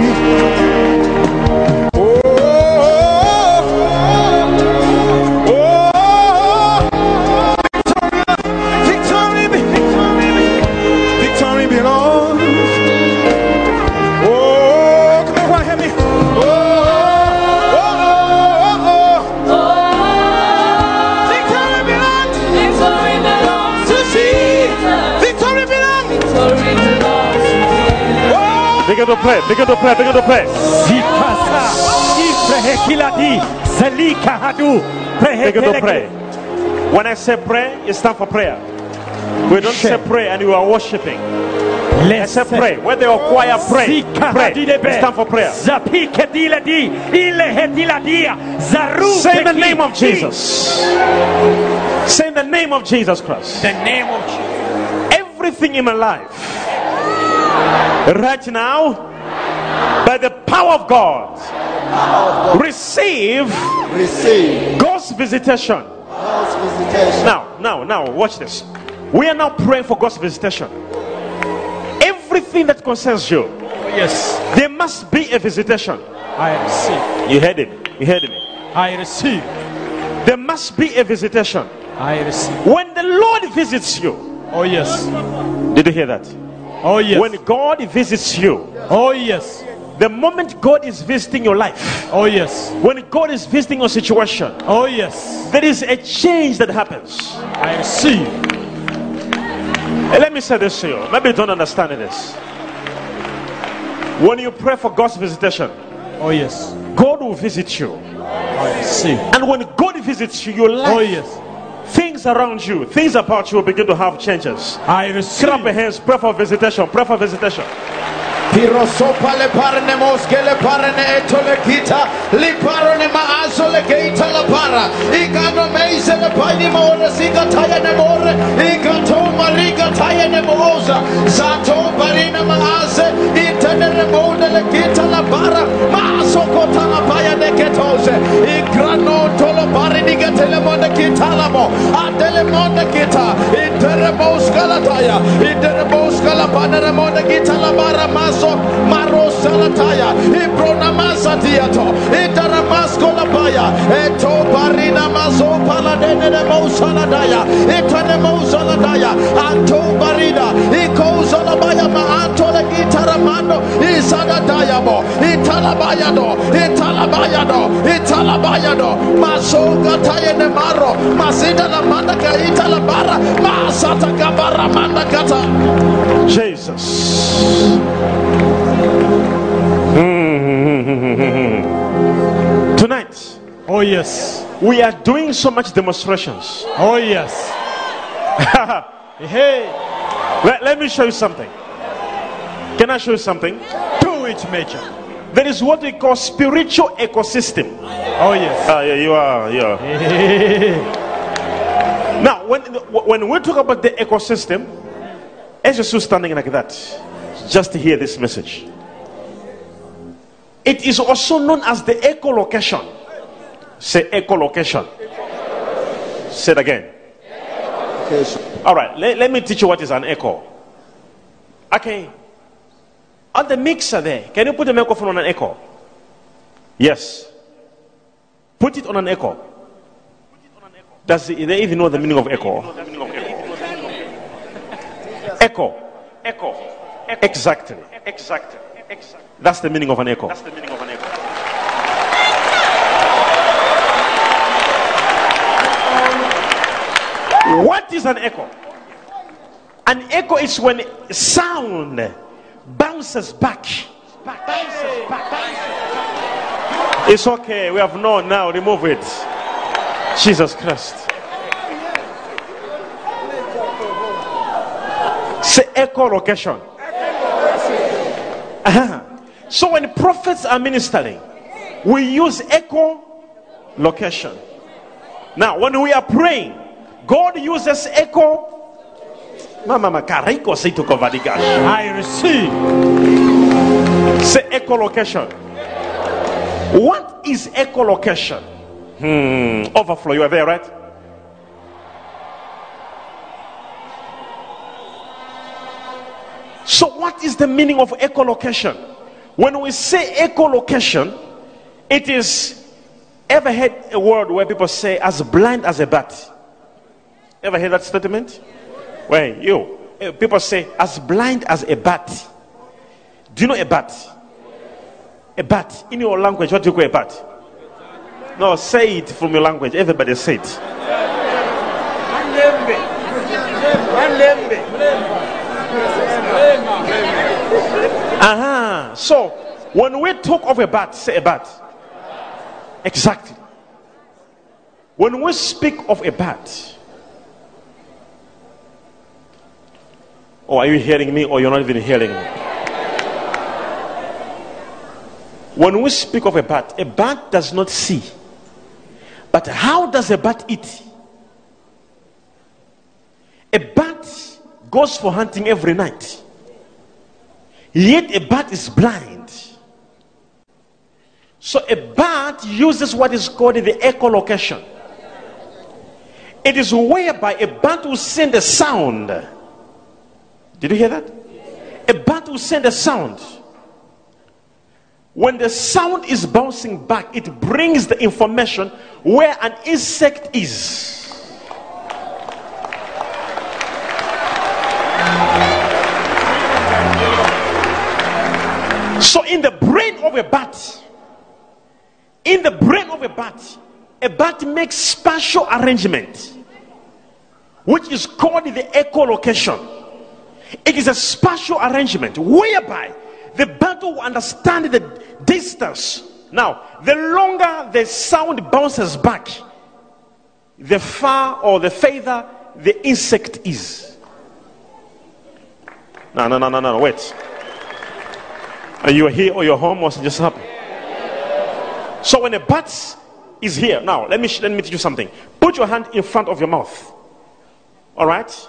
Oh, begin to pray, begin to pray. Zikasa, Ifrehekiladi, Selika Hadu, Begin to pray. When I say pray, it's time for prayer. We don't say pray and you are worshiping. I say pray. When they choir pray, pray. It's time for prayer. Zapiketiladi, Ilehetiladia, Zaru. Say in the name of Jesus. Say in the name of Jesus Christ. The name of Jesus. Everything in my life, right now, by the power of God, receive Receive God's visitation. God's visitation. Now, now, now, watch this. We are now praying for God's visitation. Everything that concerns you, Yes, there must be a visitation. I receive. You heard him. You heard me. I receive. There must be a visitation. I receive. When the Lord visits you, Oh yes. did you hear that? Oh yes. When God visits you, Oh yes. the moment God is visiting your life, Oh yes. when God is visiting your situation, Oh yes. there is a change that happens. I see. And let me say this to you. Maybe you don't understand this. When you pray for God's visitation, Oh yes. God will visit you. I see. And when God visits you, your oh, life, Oh yes. Things around you, things about you will begin to have changes. I receive. Clap your hands, pray for visitation, pray for visitation. Pirosopa le parne mosche le parne etole kita li parne maaso le geita la para. Igano meise le paini more siga taya ne more igato mariga taya ne moosa sato barina maase itene ne mode le kita la para maaso kota la paya ne ketose. Igrano tolo pari diga tele mode kita la mo adele mode kita. Itere moska la taya itere moska la panere mode kita la bara maso diato eto barina maso pala dene de mosa la daya itane mosa la daya anto barida ikosa la baya ma anto le gitara mando isada daya mo italabaya do italabaya do italabaya do maso gataya ne maro italabara masata kabara manda kata Jesus. Yes. we are doing so much demonstrations. Oh yes. Hey, Let, let me show you something. Can I show you something? do it, Major. There is what we call spiritual ecosystem. Oh yes. Ah, yeah, you are, yeah. Now, when when we talk about the ecosystem, as you're still standing like that, just to hear this message. It is also known as the echolocation. Say echolocation. Say it again. All right, let, let me teach you what is an echo. Okay. On the mixer there, can you put the microphone on an echo? Yes. Put it on an echo. Does they even know the meaning of echo? Echo. Echo. Exactly. Exactly. That's the meaning of an echo. That's the meaning of an echo. What is an echo? An echo is when sound bounces back. Bounces back. It's okay. We have known now. Remove it. Jesus Christ. Say echo location. Uh-huh. So when prophets are ministering, we use echo location. Now, when we are praying, God uses echo. Mama makariko situ kovadigash. I receive. Say echolocation. What is echolocation? Hmm. Overflow. You are there, right? So, what is the meaning of echolocation? When we say echolocation, it is ever heard a word where people say as blind as a bat? Ever heard that statement? Wait, you. eh, People say as blind as a bat. Do you know a bat? A bat. In your language, what do you call a bat? No, say it from your language. Everybody say it. Uh-huh. So when we talk of a bat, say a bat. Exactly. When we speak of a bat, or are you hearing me or you're not even hearing me? When we speak of a bat, a bat does not see. But how does a bat eat? A bat goes for hunting every night. Yet a bat is blind. So a bat uses what is called the echolocation. It is whereby a bat will send a sound. Did you hear that? A bat will send a sound. When the sound is bouncing back, it brings the information where an insect is. So, in the brain of a bat, in the brain of a bat, a bat makes spatial arrangement, which is called the echolocation. It is a spatial arrangement whereby the bat will understand the distance. Now, the longer the sound bounces back, the far or the further the insect is. No, no, no, no, no, wait. Are you here or you're home? What's just happened? So when a bat is here, now let me let me teach you something. Put your hand in front of your mouth. All right.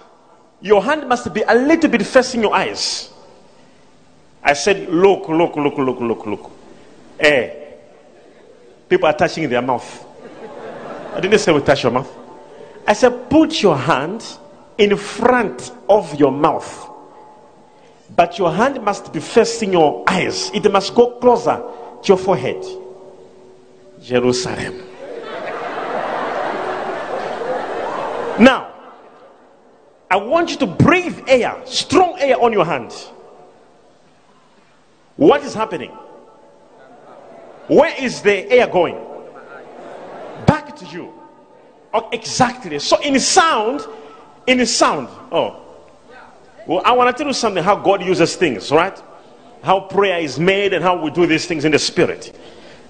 Your hand must be a little bit facing your eyes. I said, look, look, look, look, look, look. Eh. People are touching their mouth. I didn't say we touch your mouth. I said, put your hand in front of your mouth. But your hand must be facing your eyes. It must go closer to your forehead. Jerusalem. Now, I want you to breathe air, strong air on your hand. What is happening? Where is the air going? Back to you. Oh, exactly. So in sound, in sound, oh, well, I want to tell you something how God uses things, right? How prayer is made and how we do these things in the spirit.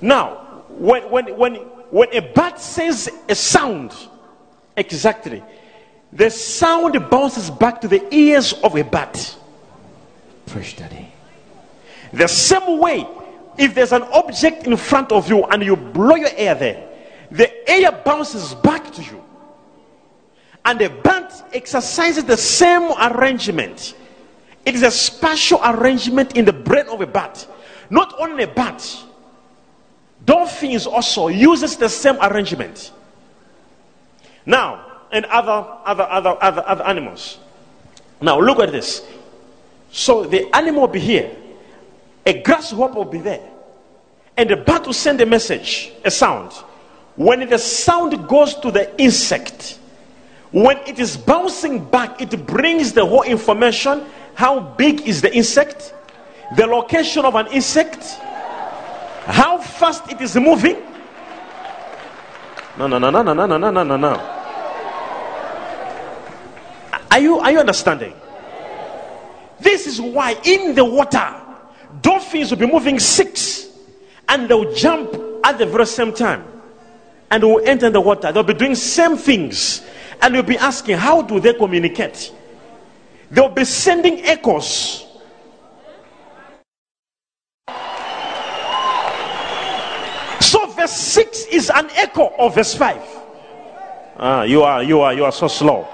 Now, when when when when a bat says a sound, exactly, the sound bounces back to the ears of a bat. Fresh. The same way, if there's an object in front of you and you blow your air there, the air bounces back to you. And the bat exercises the same arrangement. It is a spatial arrangement in the brain of a bat. Not only a bat, dolphins also uses the same arrangement. Now, and other other other other, other animals. Now look at this. So the animal will be here, a grasshopper will be there, and the bat will send a message, a sound. When the sound goes to the insect, when it is bouncing back, it brings the whole information. How big is the insect? The location of an insect? How fast it is moving? No, no, no, no, no, no, no, no, no, no. Are you, are you understanding? This is why in the water, dolphins will be moving six and they'll jump at the very same time and will enter the water. They'll be doing same things and you'll be asking, how do they communicate? They'll be sending echoes. So verse 6 is an echo of verse 5. Ah, you are you are you are so slow.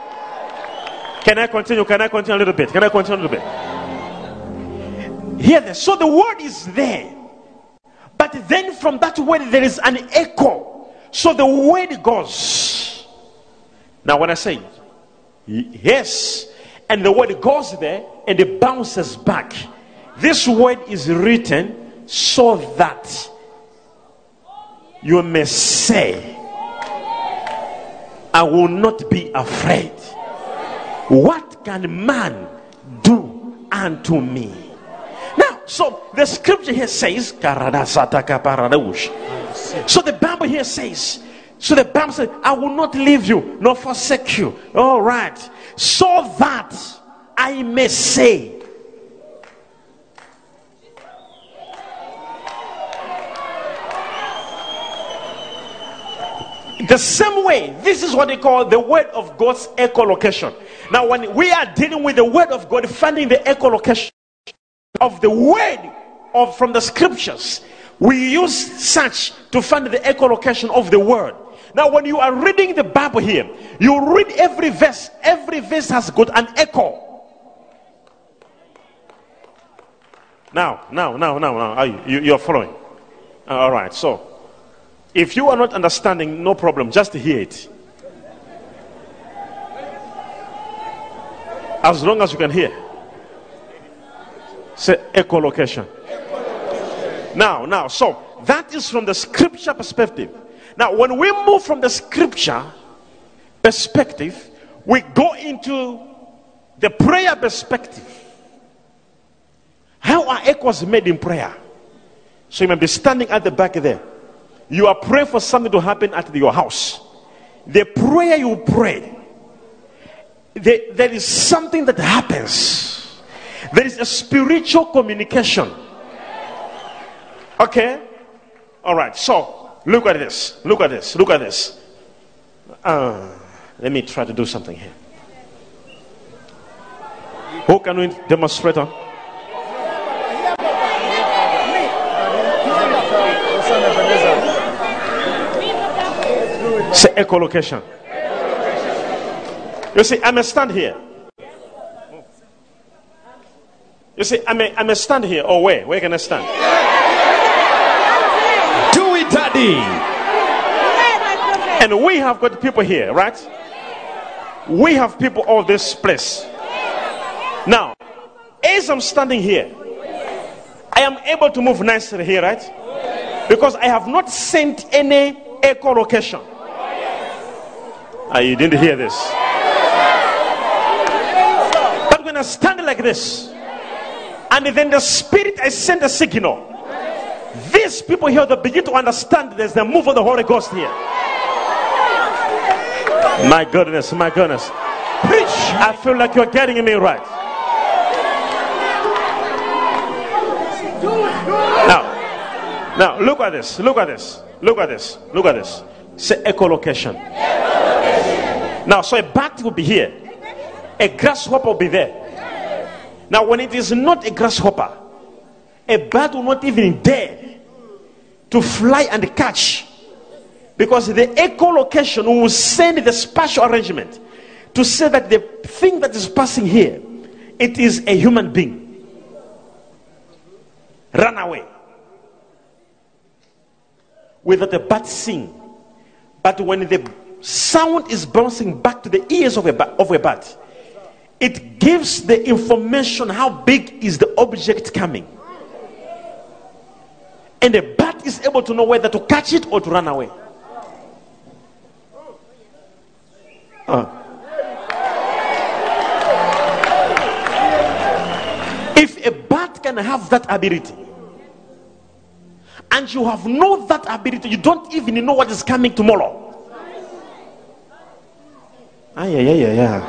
Can I continue? Can I continue a little bit? Can I continue a little bit? Hear this. So the word is there. But then from that word there is an echo. So the word goes. Now when I say yes, and the word goes there and it bounces back. This word is written so that you may say, I will not be afraid. What can man do unto me? Now, so the scripture here says, so the Bible here says, so the Bible says, I will not leave you nor forsake you. All right. So that I may say, The same way, this is what they call the word of God's echolocation. Now, when we are dealing with the word of God, finding the echolocation of the word of from the scriptures, we use such to find the echolocation of the word. Now, when you are reading the Bible here, you read every verse, every verse has got an echo. Now, now, now, now, now, are you, you, are following. all right, so if you are not understanding, no problem, just hear it. As long as you can hear. Say echolocation. Now, now, so that is from the scripture perspective. Now, when we move from the scripture perspective, we go into the prayer perspective. How are echoes made in prayer? So you may be standing at the back there. You are praying for something to happen at your house. The prayer you pray, there, is something that happens. There is a spiritual communication. Okay? All right. So, look at this. Look at this. Look at this. Uh, let me try to do something here. Who can we demonstrate on? Say echolocation. You see, I may stand here. You see, I may, I may stand here. Or where? Where can I stand? Do it, Daddy. And we have got people here, right? We have people all this place. Now, as I'm standing here, I am able to move nicely here, right? Because I have not sent any echolocation. Ah, you didn't hear this. But when I stand like this, and then the spirit I send a signal, these people here they begin to understand there's the move of the Holy Ghost here. My goodness, my goodness. Preach. I feel like you're getting me right. Now, now look at this. Look at this. Look at this. Look at this. Say echolocation. Now, so a bat will be here, a grasshopper will be there. Now, when it is not a grasshopper, a bat will not even dare to fly and catch because the echolocation will send the spatial arrangement to say that the thing that is passing here it is a human being. Run away. Without the bat sing but when the sound is bouncing back to the ears of a, of a bat, it gives the information how big is the object coming. And the bat is able to know whether to catch it or to run away. Uh. If a bat can have that ability, and you have no that ability, you don't even know what is coming tomorrow. Ah, yeah, yeah, yeah, yeah.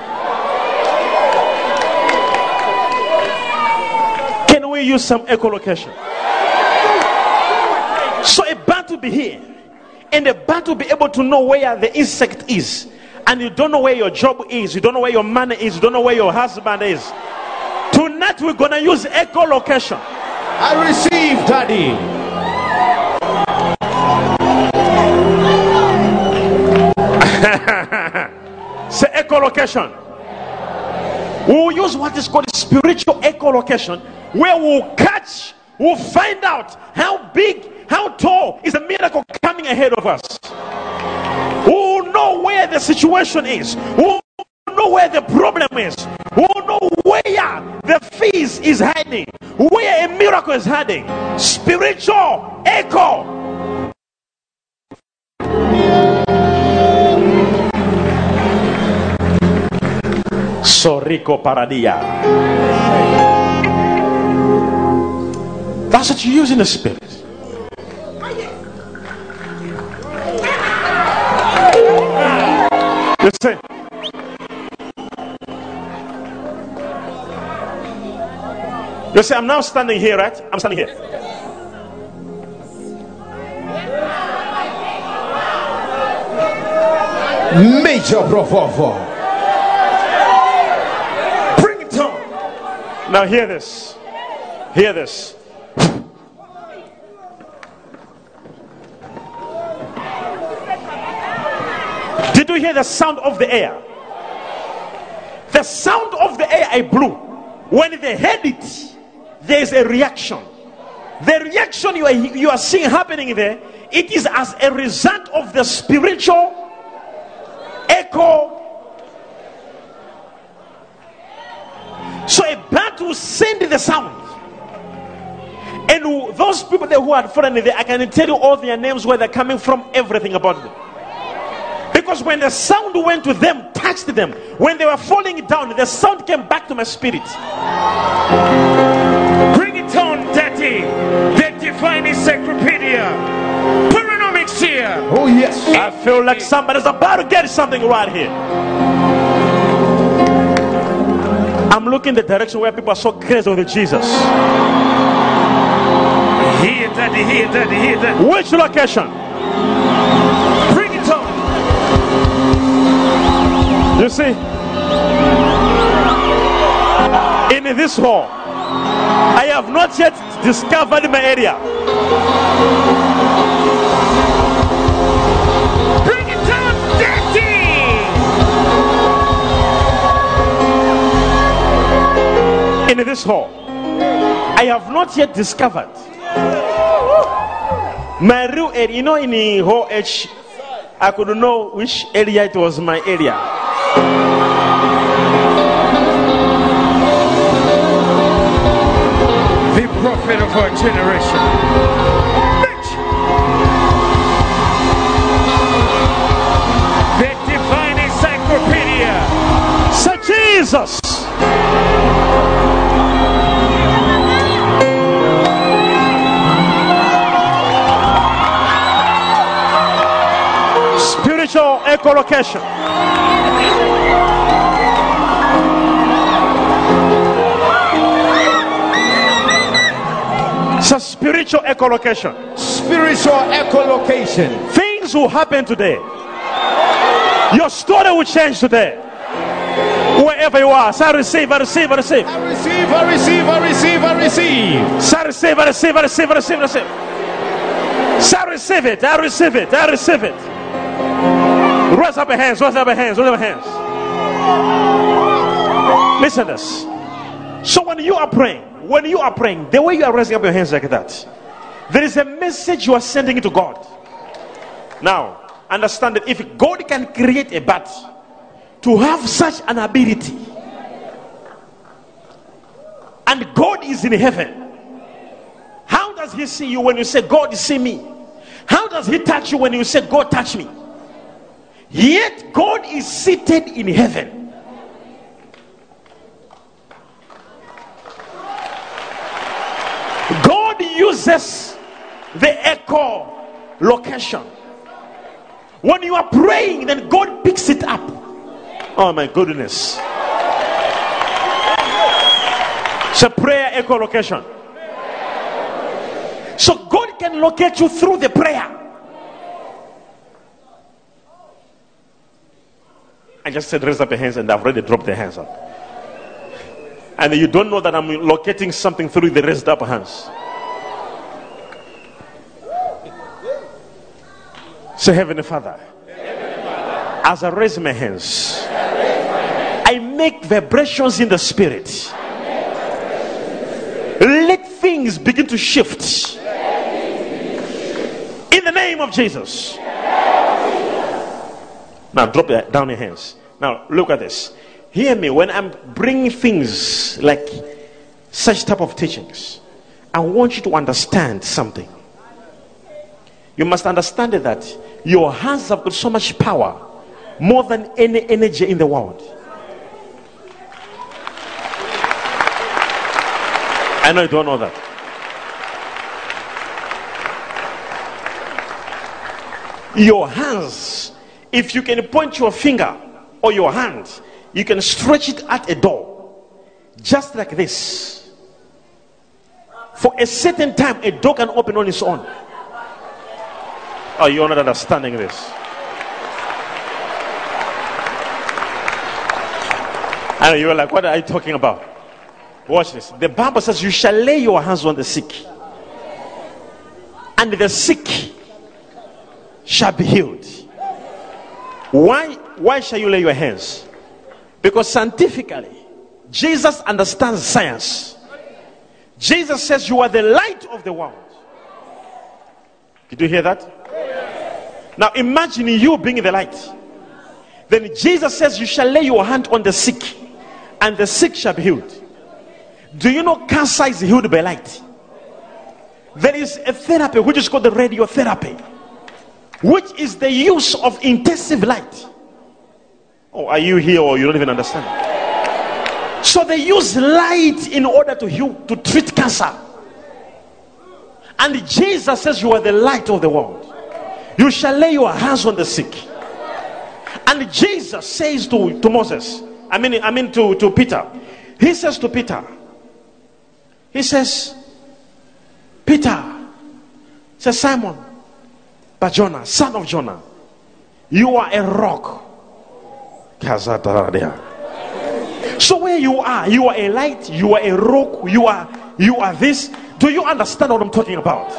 Can we use some echolocation? So a bat will be here, and a bat will be able to know where the insect is, and you don't know where your job is, you don't know where your money is, you don't know where your husband is. Tonight we're gonna use echolocation. I receive, Daddy. Say echolocation. We will use what is called spiritual echolocation, where we'll catch, we'll find out how big, how tall is the miracle coming ahead of us. We'll know where the situation is. We'll know where the problem is. who know where the feast is hiding, where a miracle is hiding. Spiritual echo. Sorico Paradia. That's what you use in the spirit. Listen. You see, I'm now standing here, right? I'm standing here. Major Profovo. Bring it on. Now, hear this. Hear this. Did you hear the sound of the air? The sound of the air I blew. When they heard it, there is a reaction. The reaction you are, you are seeing happening there, it is as a result of the spiritual echo. So a bat will send the sound. And those people there who had fallen in there, I can tell you all their names, where they're coming from, everything about them. Because when the sound went to them, touched them, when they were falling down, the sound came back to my spirit. Bring it on, Daddy. The divine encyclopedia. Paranomics here. Oh, yes. I feel like somebody's about to get something right here. I'm looking the direction where people are so crazy with Jesus. Here, Daddy, here, Daddy, here, Daddy. Which location? Bring it on. You see, in this hall, I have not yet discovered my area. This hall, I have not yet discovered my real area. You know, in the whole H, I couldn't know which area it was my area. The prophet of our generation. Echolocation. It's a spiritual echolocation. Spiritual echolocation. Things will happen today. Your story will change today. Wherever you are, say, I receive, I receive, I receive. I receive, I receive, I receive, I receive. Say, I receive, I receive, I receive, I receive, I receive. Say, I receive it, I receive it, I receive it. Raise up your hands, raise up your hands, raise up your hands. Listen this. So when you are praying, when you are praying, the way you are raising up your hands like that, there is a message you are sending to God. Now, understand that if God can create a bat to have such an ability, and God is in heaven, how does He see you when you say, God, see me? How does He touch you when you say, God, touch me? Yet God is seated in heaven. God uses the echo location. When you are praying, then God picks it up. Oh my goodness. It's a prayer echo location. So God can locate you through the prayer. I just said raise up your hands and I've already dropped their hands up. And you don't know that I'm locating something through the raised up hands. Say, Heavenly Father, as I raise my hands, I make vibrations in the spirit. Let things begin to shift. In the name of Jesus. Now drop your, down your hands. Now look at this. hear me, when I'm bringing things like such type of teachings, I want you to understand something. You must understand that your hands have got so much power, more than any energy in the world. I know you don't know that. Your hands, if you can point your finger or your hand, you can stretch it at a door, just like this. For a certain time, a door can open on its own. Oh, you're not understanding this. And you were like, what are you talking about? Watch this. The Bible says, You shall lay your hands on the sick, and the sick shall be healed. Why, why shall you lay your hands? Because scientifically, Jesus understands science. Jesus says, You are the light of the world. Did you hear that? Now imagine you being the light. Then Jesus says, You shall lay your hand on the sick, and the sick shall be healed. Do you know cancer is healed by light? There is a therapy which is called the radiotherapy, which is the use of intensive light. Oh, are you here or you don't even understand? So they use light in order to heal, to treat cancer. And Jesus says, You are the light of the world. You shall lay your hands on the sick. And Jesus says to, to Moses, I mean, I mean to, to Peter, he says to Peter, he says, Peter, says Simon, but Jonah, son of Jonah, you are a rock. So where you are, you are a light, you are a rock, you are you are this. Do you understand what I'm talking about?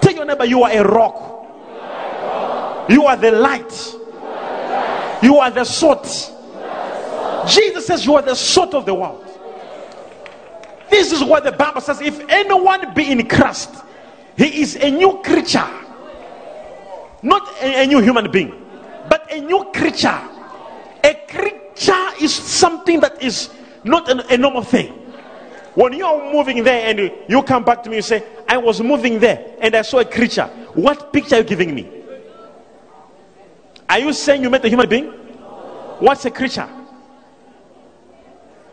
Tell your neighbor you are a rock. You are the light. You are the salt. Jesus says you are the salt of the world. This is what the Bible says. If anyone be in Christ, he is a new creature. Not a, a new human being, but a new creature. A creature is something that is not an, a normal thing. When you are moving there and you come back to me and say, I was moving there and I saw a creature, what picture are you giving me? Are you saying you met a human being? What's a creature?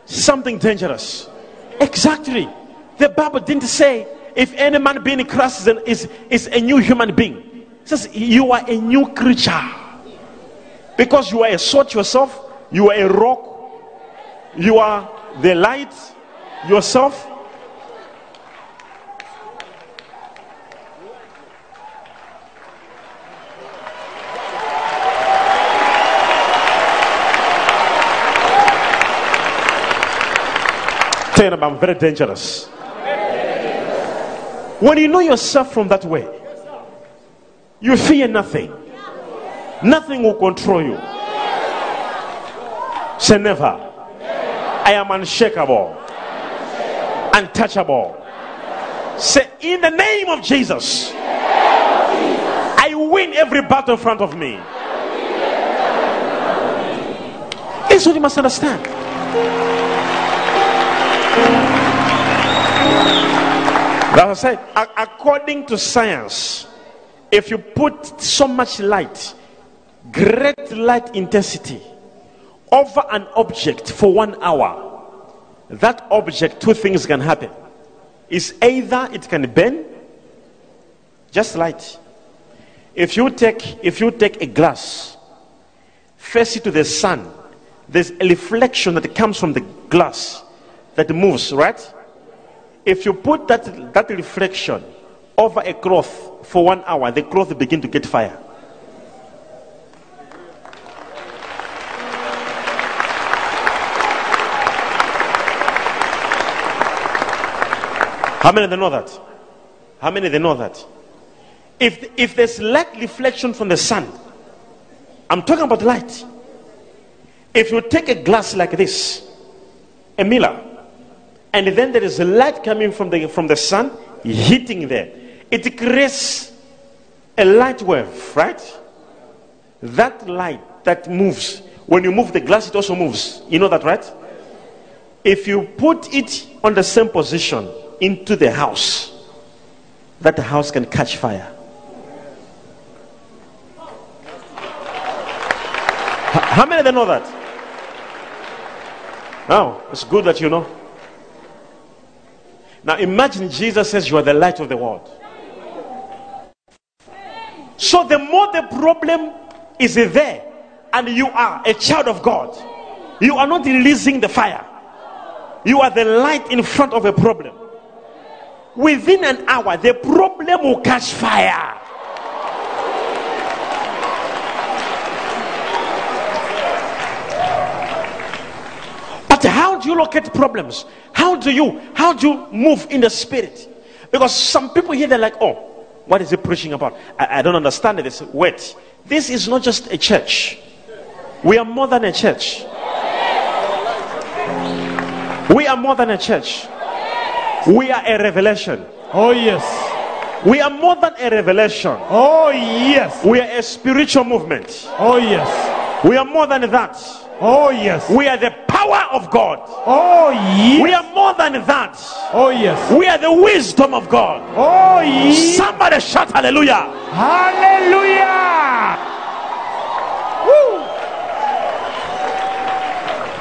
Something dangerous. Exactly. The Bible didn't say if any man be in Christ is, is a new human being. Says you are a new creature. Because you are a salt yourself, you are a rock, you are the light yourself. Tell them very dangerous. When you know yourself from that way, you fear nothing. Nothing will control you. Say never. I am unshakable, untouchable. Say in the name of Jesus, I win every battle in front of me. It's what you must understand. That's I said, according to science, if you put so much light, great light intensity, over an object for one hour, that object, two things can happen. Is either it can burn, just light. If you take if you take a glass, face it to the sun, there's a reflection that comes from the glass that moves, right? If you put that, that reflection over a cloth for one hour, the cloth begin to get fire. How many they know that? How many they know that? If, if there's light reflection from the sun, I'm talking about light. If you take a glass like this, a mirror, and then there is light coming from the, from the sun hitting there. It creates a light wave, right? That light that moves When you move the glass, it also moves. You know that, right? If you put it on the same position into the house, that house can catch fire. How many of them know that? Oh, it's good that you know. Now imagine Jesus says you are the light of the world. So the more the problem is there and you are a child of God, you are not releasing the fire. You are the light in front of a problem. Within an hour, the problem will catch fire. But how do you locate problems? How do you how do you move in the spirit? Because some people here they're like, oh, what is he preaching about? I, I don't understand it. Wait, this is not just a church. We are more than a church. We are more than a church. We are a revelation. Oh, yes. We are more than a revelation. Oh, yes. We are a spiritual movement. Oh, yes. We are more than that. Oh, yes. We are the power of God. Oh, yes. We are more than that. Oh, yes. We are the wisdom of God. Oh, yes. Somebody shout hallelujah. Hallelujah.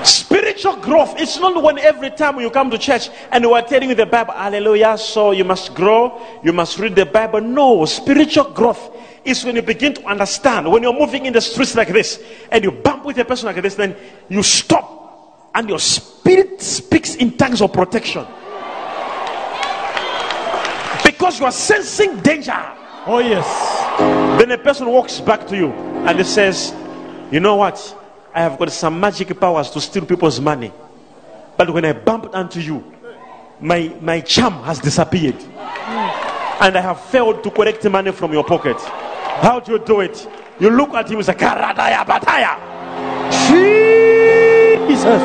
Spiritual growth. It's not when every time you come to church and we are telling you the Bible, hallelujah, so you must grow, you must read the Bible. No, spiritual growth is when you begin to understand. When you're moving in the streets like this and you bump with a person like this, then you stop and your spirit speaks in tongues of protection. Because you are sensing danger. Oh, yes. Then a person walks back to you and he says, You know what? I have got some magic powers to steal people's money. But when I bumped into you, my, my charm has disappeared. And I have failed to collect money from your pocket. How do you do it? You look at him and say, Karadaya Bataya. Jesus.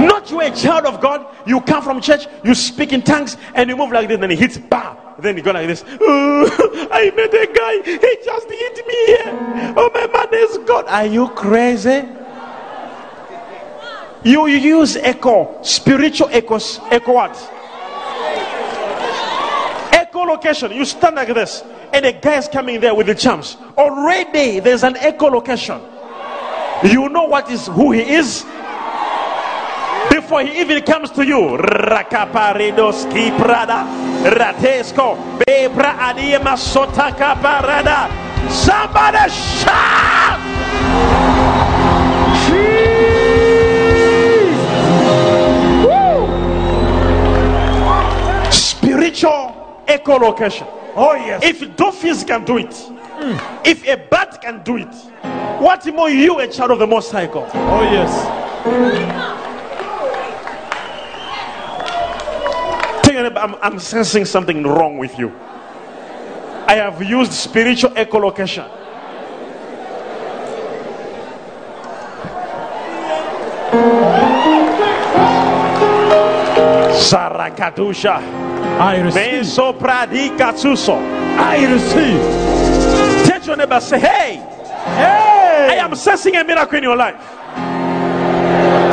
Not you a child of God. You come from church, you speak in tongues, and you move like this, then he hits bah. Then you go like this. "Oh, I met a guy, he just hit me here. Oh, my man is God. Are you crazy? You use echo, spiritual echoes, echo what? Echolocation. You stand like this, and a guy is coming there with the charms. Already there's an echolocation. You know what is who he is before he even comes to you. Rakaparidoski prada ratesko bebra adiema sotaka parada. Somebody shout! Woo! Spiritual echolocation. Oh, yes. If dolphins can do it, if a bat can do it, what more you, a child of the Most High God? Oh, yes. Tell your neighbor, I'm, I'm sensing something wrong with you. I have used spiritual echolocation. Sarakadusha. I receive. Meso pradika tsuso. I receive. Tell your neighbor, say, hey, Hey. I am sensing a miracle in your life.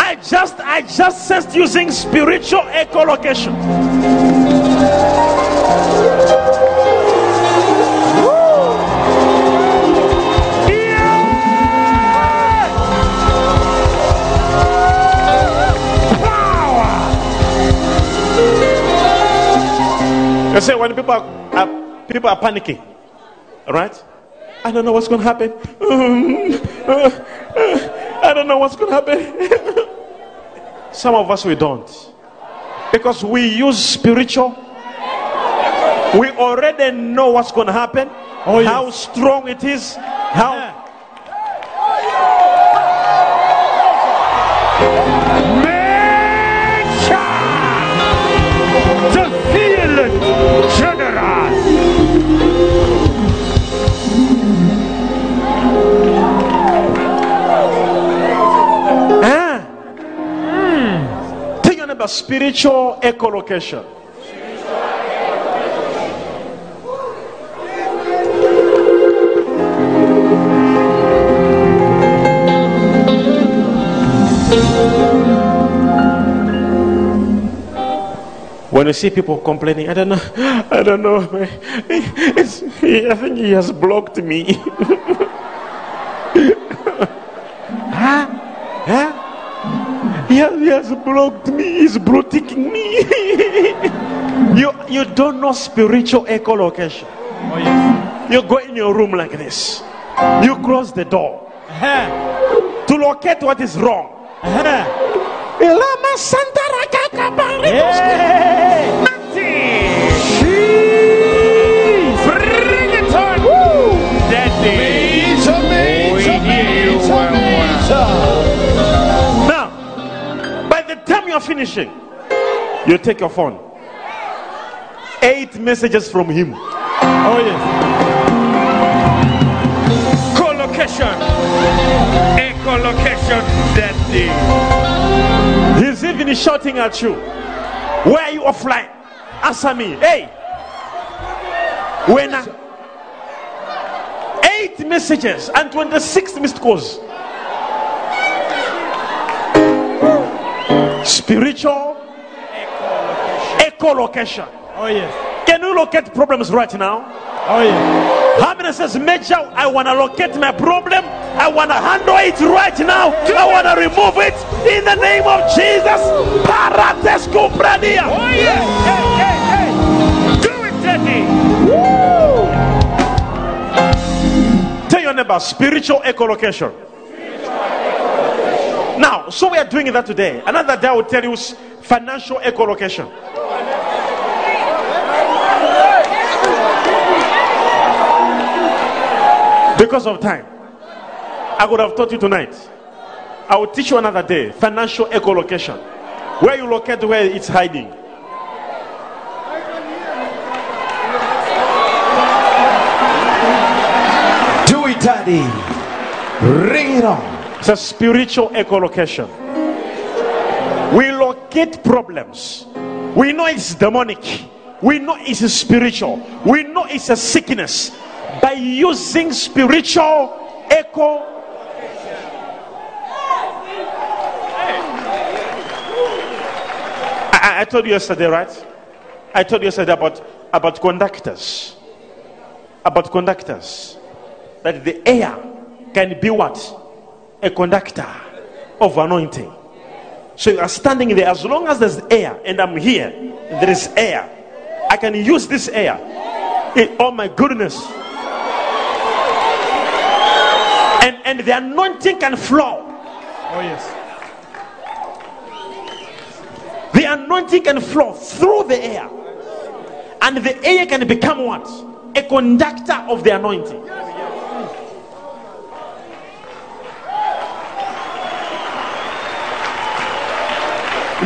I just, I just sensed using spiritual echolocation. You see, when people are, are- people are panicking, right? I don't know what's going to happen. I don't know what's going to happen. Some of us we don't, because we use spiritual. We already know what's going to happen. Oh, yes. How strong it is. How Ah. Tell your neighbor spiritual echolocation. When you see people complaining, I don't know, I don't know. It's, I think he has blocked me. huh? Huh? He has, he has blocked me. He's blocking me. you, you don't know spiritual echolocation. Oh, yes. You go in your room like this. You close the door Uh-huh. to locate what is wrong. Uh-huh. Santa Hey! Bring it on. Now, by the time you're finishing, you take your phone. Eight messages from him. Oh, yes. Co-location. Echolocation. Daddy. He's even shouting at you. Offline? Answer me. Hey. When I- eight messages and 26 missed calls. Spiritual echolocation. Oh, yes. Can you locate problems right now? Oh, yes. How many says, Major, I want to locate my problem. I want to handle it right now. I want to remove it in the name of Jesus. Bradia. Oh, yes. Hey, hey, hey. Do it, Daddy. Tell your neighbor, spiritual echolocation. Now, so we are doing that today. Another day I will tell you financial echolocation. Because of time, I would have taught you tonight. I will teach you another day financial echolocation. Where you locate where it's hiding. Do it, Daddy. Bring it on. It's a spiritual echolocation. We locate problems. We know it's demonic. We know it's spiritual. We know it's a sickness by using spiritual echo. I, I- told you yesterday, right? I told you yesterday about, about conductors. About conductors. That the air can be what? A conductor of anointing. So you are standing there as long as there's air, and I'm here, there is air. I can use this air. Eh, oh my goodness. And, and the anointing can flow. Oh, yes. The anointing can flow through the air. And the air can become what? A conductor of the anointing.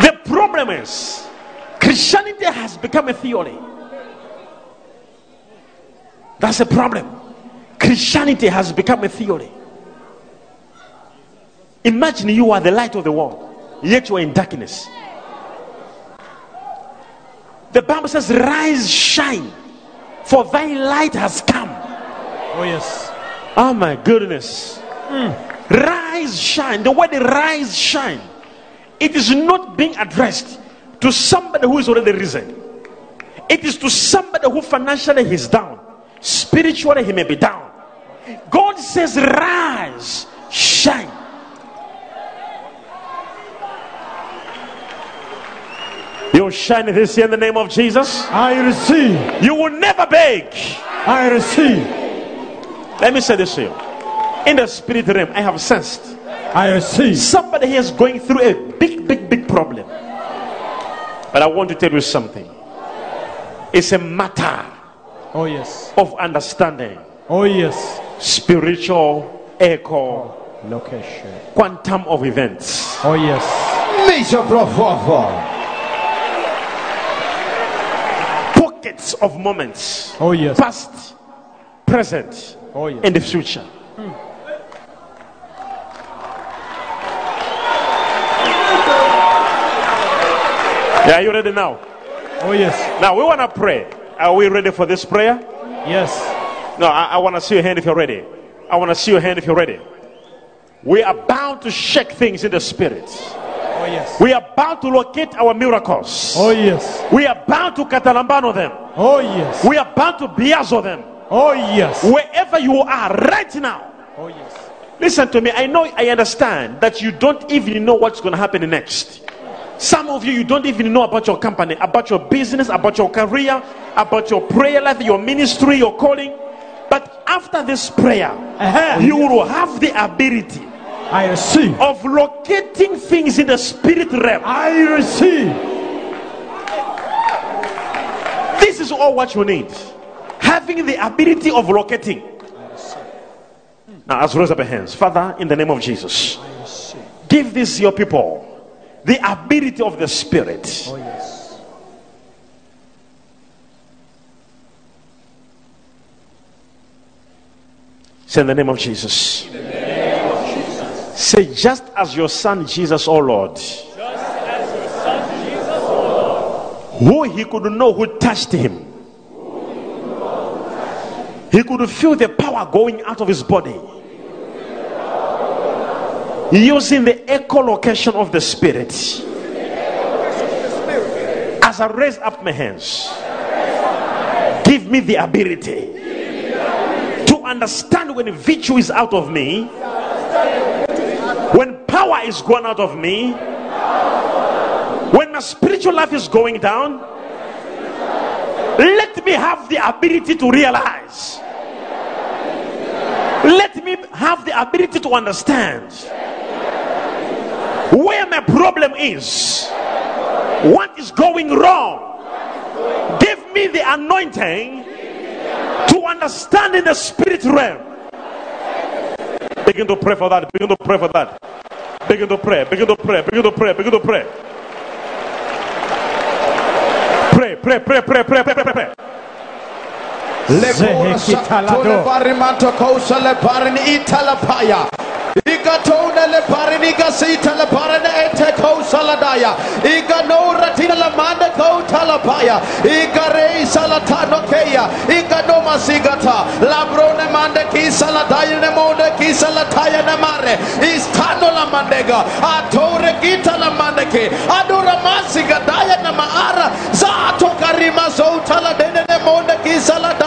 The problem is Christianity has become a theory. That's a problem. Christianity has become a theory. Imagine you are the light of the world, yet you are in darkness. The Bible says, Rise, shine, for thy light has come. Oh, yes. Oh my goodness. Hmm. Rise, shine. The word rise, shine. It is not being addressed to somebody who is already risen. It is to somebody who financially is down. Spiritually, he may be down. God says, Rise, shine. You'll shine this year in the name of Jesus. I receive. You will never beg. I receive. Let me say this to you. In the spirit realm, I have sensed I receive. somebody here is going through a big, big, big problem. But I want to tell you something. It's a matter Oh, yes. of understanding. Oh, yes. Spiritual echo, Location. quantum of events. Oh, yes. Major Profofo. Of moments. Oh, yes. Past, present, Oh, yes. and the future. Hmm. Yeah, are you ready now? Oh, yes. Now we want to pray. Are we ready for this prayer? Yes. No, I, I want to see your hand if you're ready. I want to see your hand if you're ready. We are bound to shake things in the spirit. Yes. We are bound to locate our miracles. Oh yes. We are bound to catalambano them. Oh yes. We are bound to biazo them. Oh yes. Wherever you are right now. Oh yes. Listen to me. I know, I understand that you don't even know what's going to happen next. Some of you, you don't even know about your company, about your business, about your career, about your prayer life, your ministry, your calling. But after this prayer, Uh-huh. you will have the ability I receive. of locating things in the spirit realm. I receive. This is all what you need. Having the ability of locating. Now, as raise up your hands, Father, in the name of Jesus, give this your people the ability of the Spirit. Oh yes. Say in the name of Jesus. Say, just as your son Jesus, oh Lord, who he could know who touched him, he could feel the power going out of his body. Using the echolocation of the spirit. As I raise up my hands, give me the ability to understand when virtue is out of me, power is gone out of me, when my spiritual life is going down. Let me have the ability to realize. Let me have the ability to understand where my problem is, what is going wrong. Give me the anointing to understand in the spirit realm. Begin to pray for that. Begin to pray for that. Begin to pray. Begin to pray. Begin to pray. Begin to pray. Pray, pray, pray, pray, pray, pray, pray, pray. Lekora Zehekitalado. satole barimanto kousa le barini italapaya. ikatona leparinika sitala parana ete ko saladaya ika no ratina le manda ko talapaya ika kausaladaya ikanouratila lamanda kautalapaya ikarei salatanokeya ikanomasigata labrone mande kisaladayene monde kisalatayene mare istano lamandega atore kitala mandeke adora masigadayene maara zaatokarima soutalabedene ki kisalat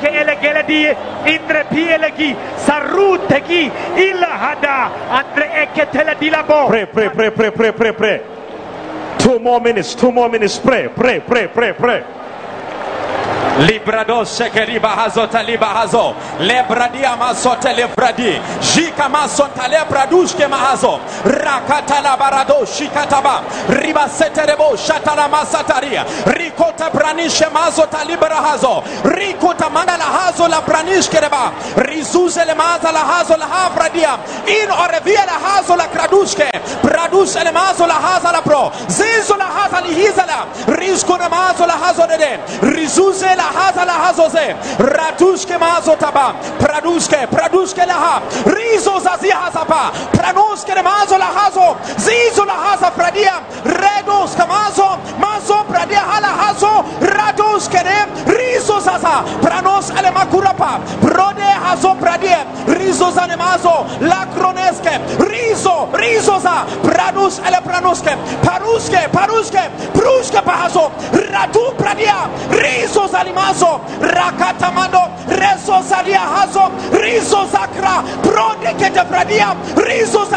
ke elegeledi, indre elegi, sarutegi, il hada, andre eketeledilabo. Pray, pray, pray, pray, pray, pray, pray. Two more minutes, two more minutes. Pray, pray, pray, pray, pray. Librado shekeriba hazota liba hazo. Lebradia masote lebradi. Jika masonta lebradushke mahazo rakata la barado shikataba riba seterebo shatara masataria rikota branishe mazota libra hazo. Rikota manda la hazo la branishke reba. Rizuze le maza la hazo la havradia in orevia la hazo la kradushke pradushe le mazo la haza la pro zizo la haza li hizala rizko na mazo la hazo dede rizuze la haza la hazo ze ratushke mazo taba. Pradushke pradushke la ha. Rizo zazi haza pa. Le mazo la hazo. Zizo la haza pradia. Redos kamazo mazo pradia hala hazo. Radushke ne rizo zaza. Pranos ele makurapa prode hazo pradie rizo zane mazo. La kroneske. Rizo rizo za. Pradus ele pranuske paruske paruske. Pruske pahazo ratu pradia. Rizo zalimazo rakatamando rezo zalia hazo rizo zakra prode pradia rizo za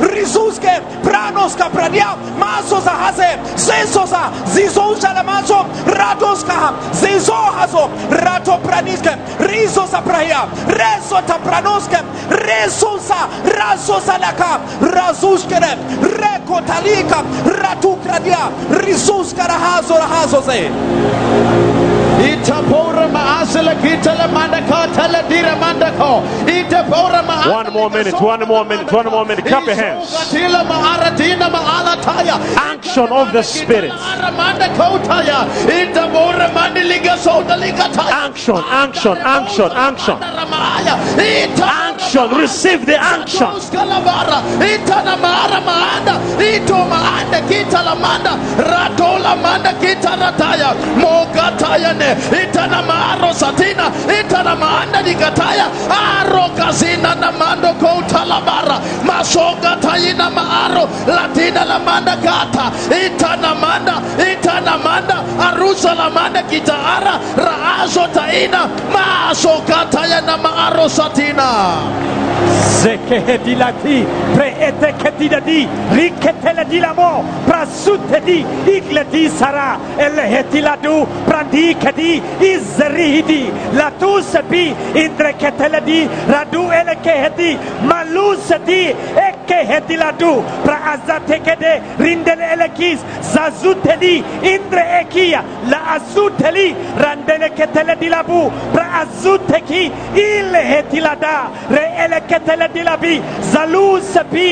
rizuske pranoska pradia maso za hase zesoza zizouja la radoska zizo hazo rato praniske rizo za prahia rezo ta pranoske rezo za razo za razuskere reko talika ratu pradia rizuska rahazo rahazo ze Itapora maasele kitele mandaka tele dire mandako. Itapora maasele One more minute, one more minute, one more minute. Clap your hands. Isogatila maaratina maalataya. Action of the Spirit. Aramanda kotaya. Itapora mandiliga sodaliga taya. Action, action, action, action. Action. Receive the action. Kalavara, Itana Mara Maanda, Ito Maanda Kita Lamanda, Ratola Manda Kita Rataya, Mogataya Ne, Itana Maro Satina, Itana Maanda Digataya, Aro Kazina Namando Kota Labara, Masoga Tayina Maaro, Latina Lamanda Gata, Itana Manda, Itana Manda, Arusa Lamanda Kitara, Raazo Taina, Maso Kataya Namaaro Satina. Zekehedilati, preeteketidadi, riketeledilamo, prasutedi, igledi sara, elehetiladu, di izridi latus bi indreketeledi radu elekehedi malus di ekehedi ladu praazatekede rindel elekis zazuteli indre ekia la azuteli randele keteledi labu praazuteki ilheti lada re eleketeledi labi zalus bi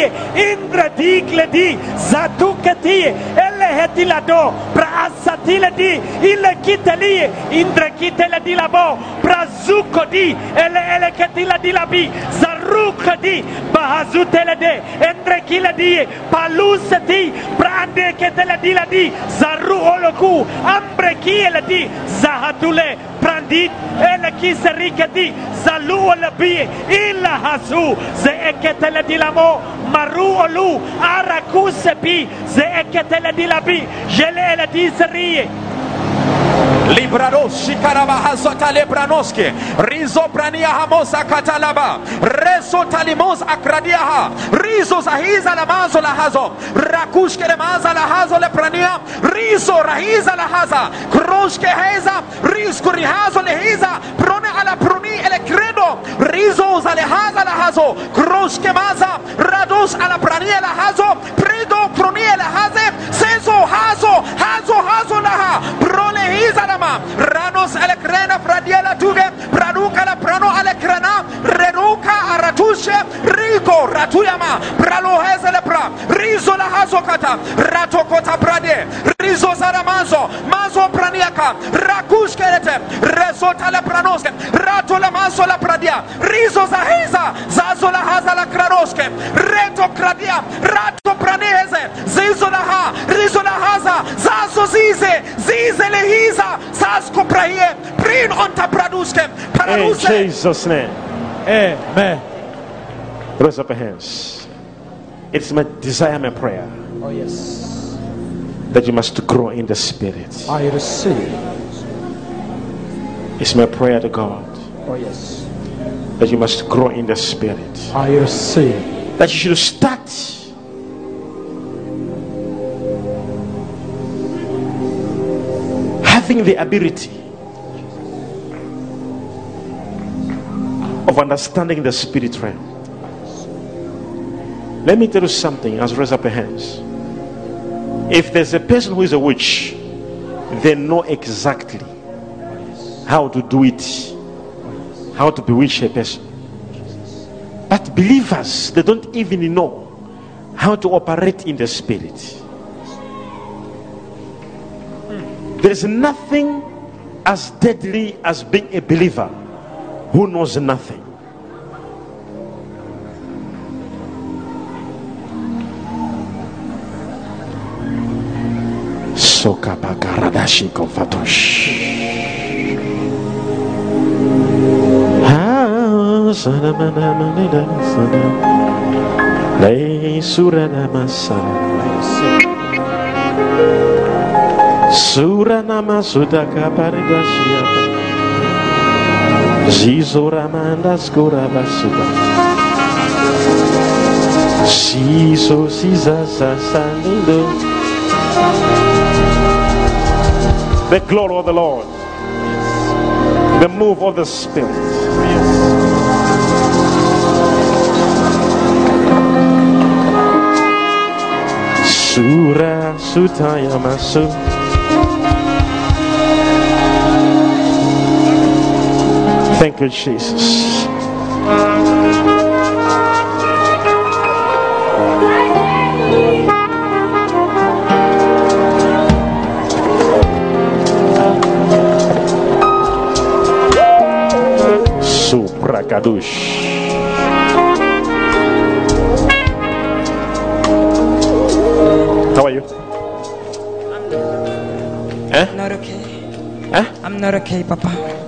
indre digledi zatuketi eleheti lado praasatile di ilekiteli Indrekite le dilabo, brazuko di, ele ele ketila dilabi, zaruk di, bahazute le de, endrekile di, palus di, brande ketela diladi, zaru oloku, ambrekile di, zahatule, brandit, ele kiserike di, zalu olabi, illa hasu, ze eketele dilamo, maru olu, arakusebi, ze eketele dilabi, jele ele di serie, Libradoshi karabahazota lebranoske rizo prania hamosa katalaba. Reso talimos akradiaha. Rizo zahiza la mazo la hazo rakushke le maza la hazo le prania rizo rahiza la haza kroshke heza. Rizku rihazo le hiza prone ala pruni ele credo. Rizo za le haza la hazo kroshke maza. Rados ala prania la hazo pradiela tuge pranuka la prano ale krena renuka aratushe rigo ratuyama pralo heze le pra rizo la hazo kata rato kota prade rizo zara mazo mazo praniaka rakush kelete rezo tale pranoske rato la mazo la pradia rizo za hiza zazo la haza la kranoske reto kradia rato praniheze zizo la zize zize le hiza sasko prahie prin onta praduske In Jesus' name. amen Raise up your hands. It's my desire, my prayer, oh yes that you must grow in the Spirit. i receive It's my prayer to God oh yes that you must grow in the Spirit. i receive That you should start having the ability of understanding the spirit realm. Let me tell you something as raise up your hands. If there's a person who is a witch, they know exactly how to do it, how to bewitch a person. But believers, they don't even know how to operate in the spirit. There's nothing as deadly as being a believer who knows nothing. Sokabakaradashi konfatosh. Sura nama sudaka paridasya. Zizora mandas kura basuda. Siso sisa sasanido. The glory of the Lord. The move of the Spirit. Sura Sutayamasu. Thank you, Jesus. Suprakadush. How are you? I'm not okay. Eh? Huh? Eh? I'm not okay, Papa.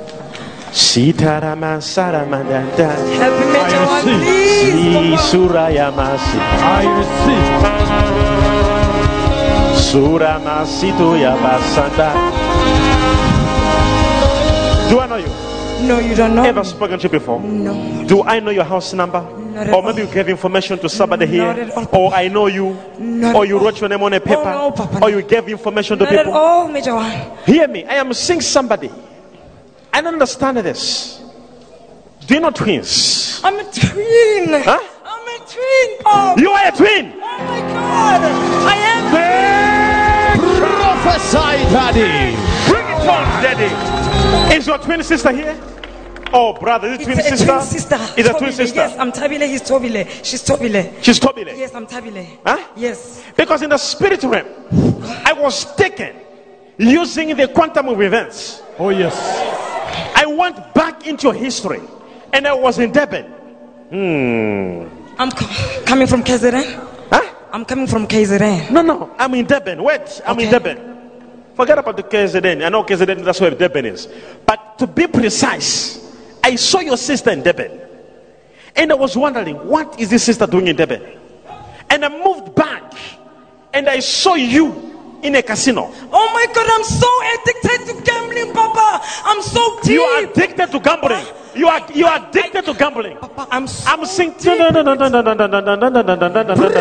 Sitarama saramadanda. Help me, Major One, please. Papa. Surayamasi. I receive. Suramasitu yabasanda. Do I know you? No, you don't know. Ever me. spoken to you before? No. Do I know your house number? Not at Or maybe all. you gave information to somebody here? Not at all, Or I know you? Not Or at you all. wrote your name on a oh, paper? no, Papa, Or you gave information to Not at people? all, Major One. Hear me. I am seeing somebody. I don't understand this. Do you know twins? I'm a twin. Huh? I'm a twin, Papa. You are a twin. Oh my God. I am. Twin prophesy, Daddy. Bring it on, Daddy. Is your twin sister here? Oh, brother, is it twin It's a sister? twin sister. Is a twin sister? Yes, I'm Tabile. He's Tobile. She's Tobile. She's Tobile. Yes, I'm Tabile. Huh? Yes. Because in the spirit realm, I was taken using the quantum of events. Oh, yes. I went back into history and I was in Durban. Hmm. I'm co- coming from KZN. Huh? I'm coming from KZN. No, no, I'm in Durban. Wait, I'm in Okay. Durban. Forget about the KZN. I know KZN, that's where Durban is. But to be precise, I saw your sister in Durban. And I was wondering, what is this sister doing in Durban? And I moved back and I saw you in a casino. Oh my God, I'm so addicted to gambling, Papa. I'm so deep. You are addicted to gambling. You are you are addicted to gambling. Papa, I'm so I'm saying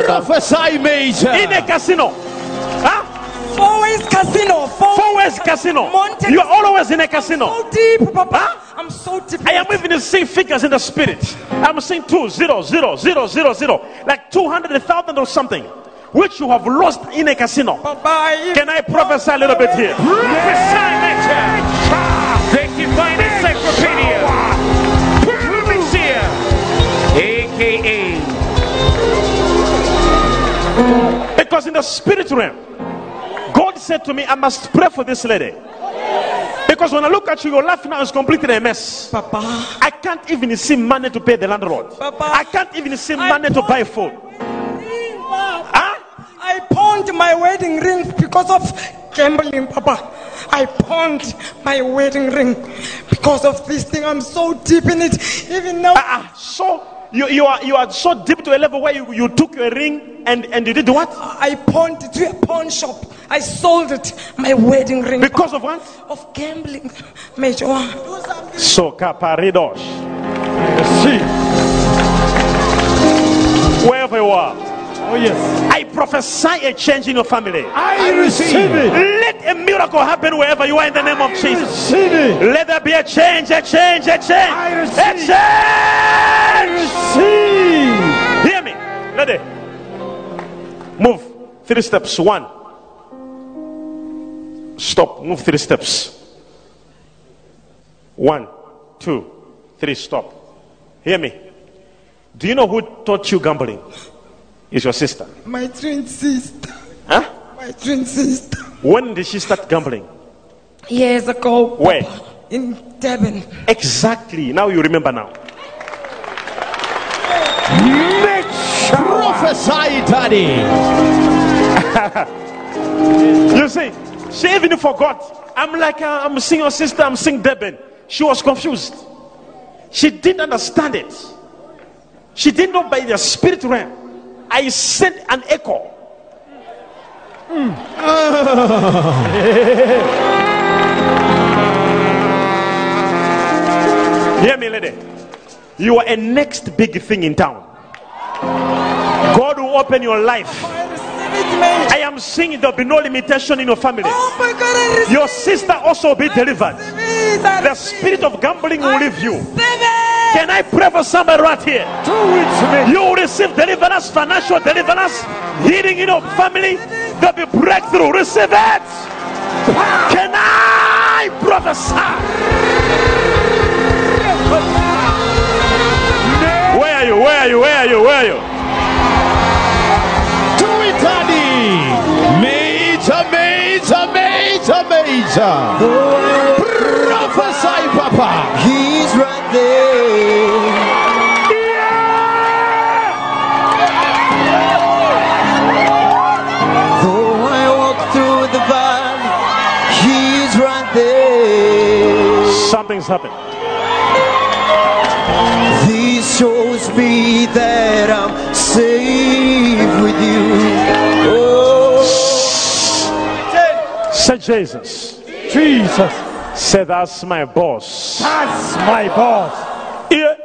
prophesy major in a casino. Huh? Always casino. Always casino. Mountain. You are always in a casino. I'm so deep, Papa. Huh? I'm so deep. I am even seeing figures in the spirit. I'm seeing two zero zero zero zero zero, like two hundred thousand or something which you have lost in a casino. I- Can I prophesy a little bit here? Prophesy. The Divine Encyclopedia. AKA. Because in the spirit realm, God said to me, I must pray for this lady. Because when I look at you, your life now is completely a mess. Papa. I can't even see money to pay the landlord. Papa. I can't even see I money to buy food. Huh? Ah, I pawned my wedding ring because of gambling, Papa. I pawned my wedding ring because of this thing. I'm so deep in it. Even now, Ah, ah, so you, you are you are so deep to a level where you, you took your ring and, and you did what? I pawned it to a pawn shop. I sold it, my wedding ring. Because of what? of gambling, Major. one. So kaparidos. Receive. Wherever you are, Oh, yes. I prophesy a change in your family. I receive it. Let a miracle happen wherever you are in the name of Jesus. Receive it. Let there be a change, a change, a change. I A receive. change. Receive. Hear me. Ready? Move. Three steps. One. Stop. Move three steps. One, two, three. Stop. Hear me. Do you know who taught you gambling? It's your sister. My twin sister. Huh? My twin sister. When did she start gambling? Years ago. Where? In Durban. Exactly. Now you remember now. Prophesy, Daddy. You see, she even forgot. I'm like, uh, I'm seeing your sister, I'm seeing Durban. She was confused. She didn't understand it. She didn't know by the spirit realm. I sent an echo. Hmm. Hear me, lady. You are a next big thing in town. God will open your life. I receive it, mate. I am seeing there'll be no limitation in your family. Oh God, Your sister also will be delivered. The spirit of gambling will leave you. Can I pray for somebody right here? Do it, Smith. You will receive deliverance, financial deliverance, healing in your family. There'll be breakthrough. Receive it. Can I prophesy? Where are you? Where are you? Where are you? Where are you? Do it, Daddy. Major, major, major, major. Something's happened. Shows me that I'm safe with you. Oh, Say Jesus. Jesus. Say that's my boss. That's my boss. Yeah.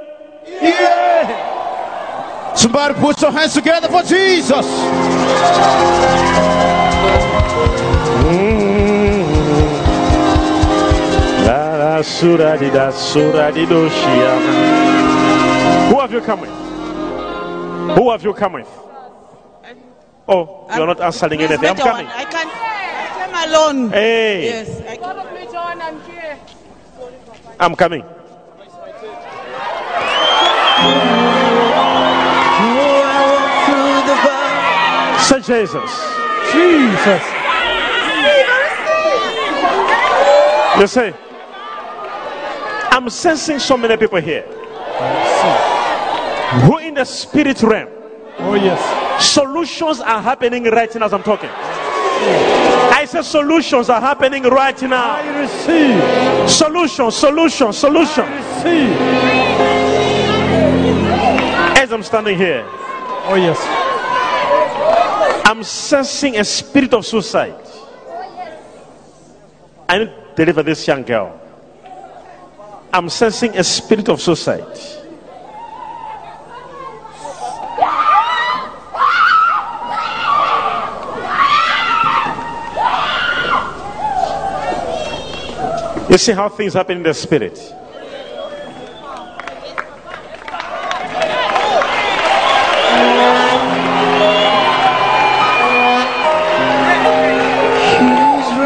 Yeah. Somebody put your hands together for Jesus. Sura, di, da, sura, di, do. Who have you come with? Who have you come with? Oh, you're not answering anything. I'm coming. I can't. I came alone. Hey, Yes. I can. I'm coming. I walk through the valley, Say Jesus. Jesus. You see, I'm sensing so many people here who, in the spirit realm, Oh, yes. solutions are happening right now as I'm talking. I said solutions are happening right now. I receive. Solutions, solutions, solutions. Receive. As I'm standing here, Oh, yes. I'm sensing a spirit of suicide. I need to deliver this young girl. I'm sensing a spirit of suicide. You see how things happen in the spirit.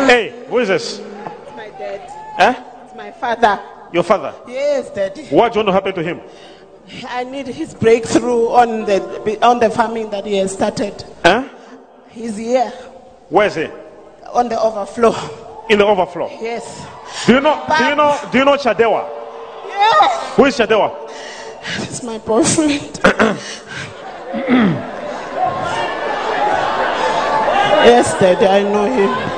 Hey, who is this? It's My dad. Eh? It's my father. Your father. Yes, daddy. What do you want to happen to him? I need his breakthrough on the on the farming that he has started. Eh? He's here Where is he? on the overflow. In the overflow. Yes. Do you know? Do you know? Do you know Chadewa? Yeah. Who is Chadewa? It's my boyfriend. yes, daddy. I know him.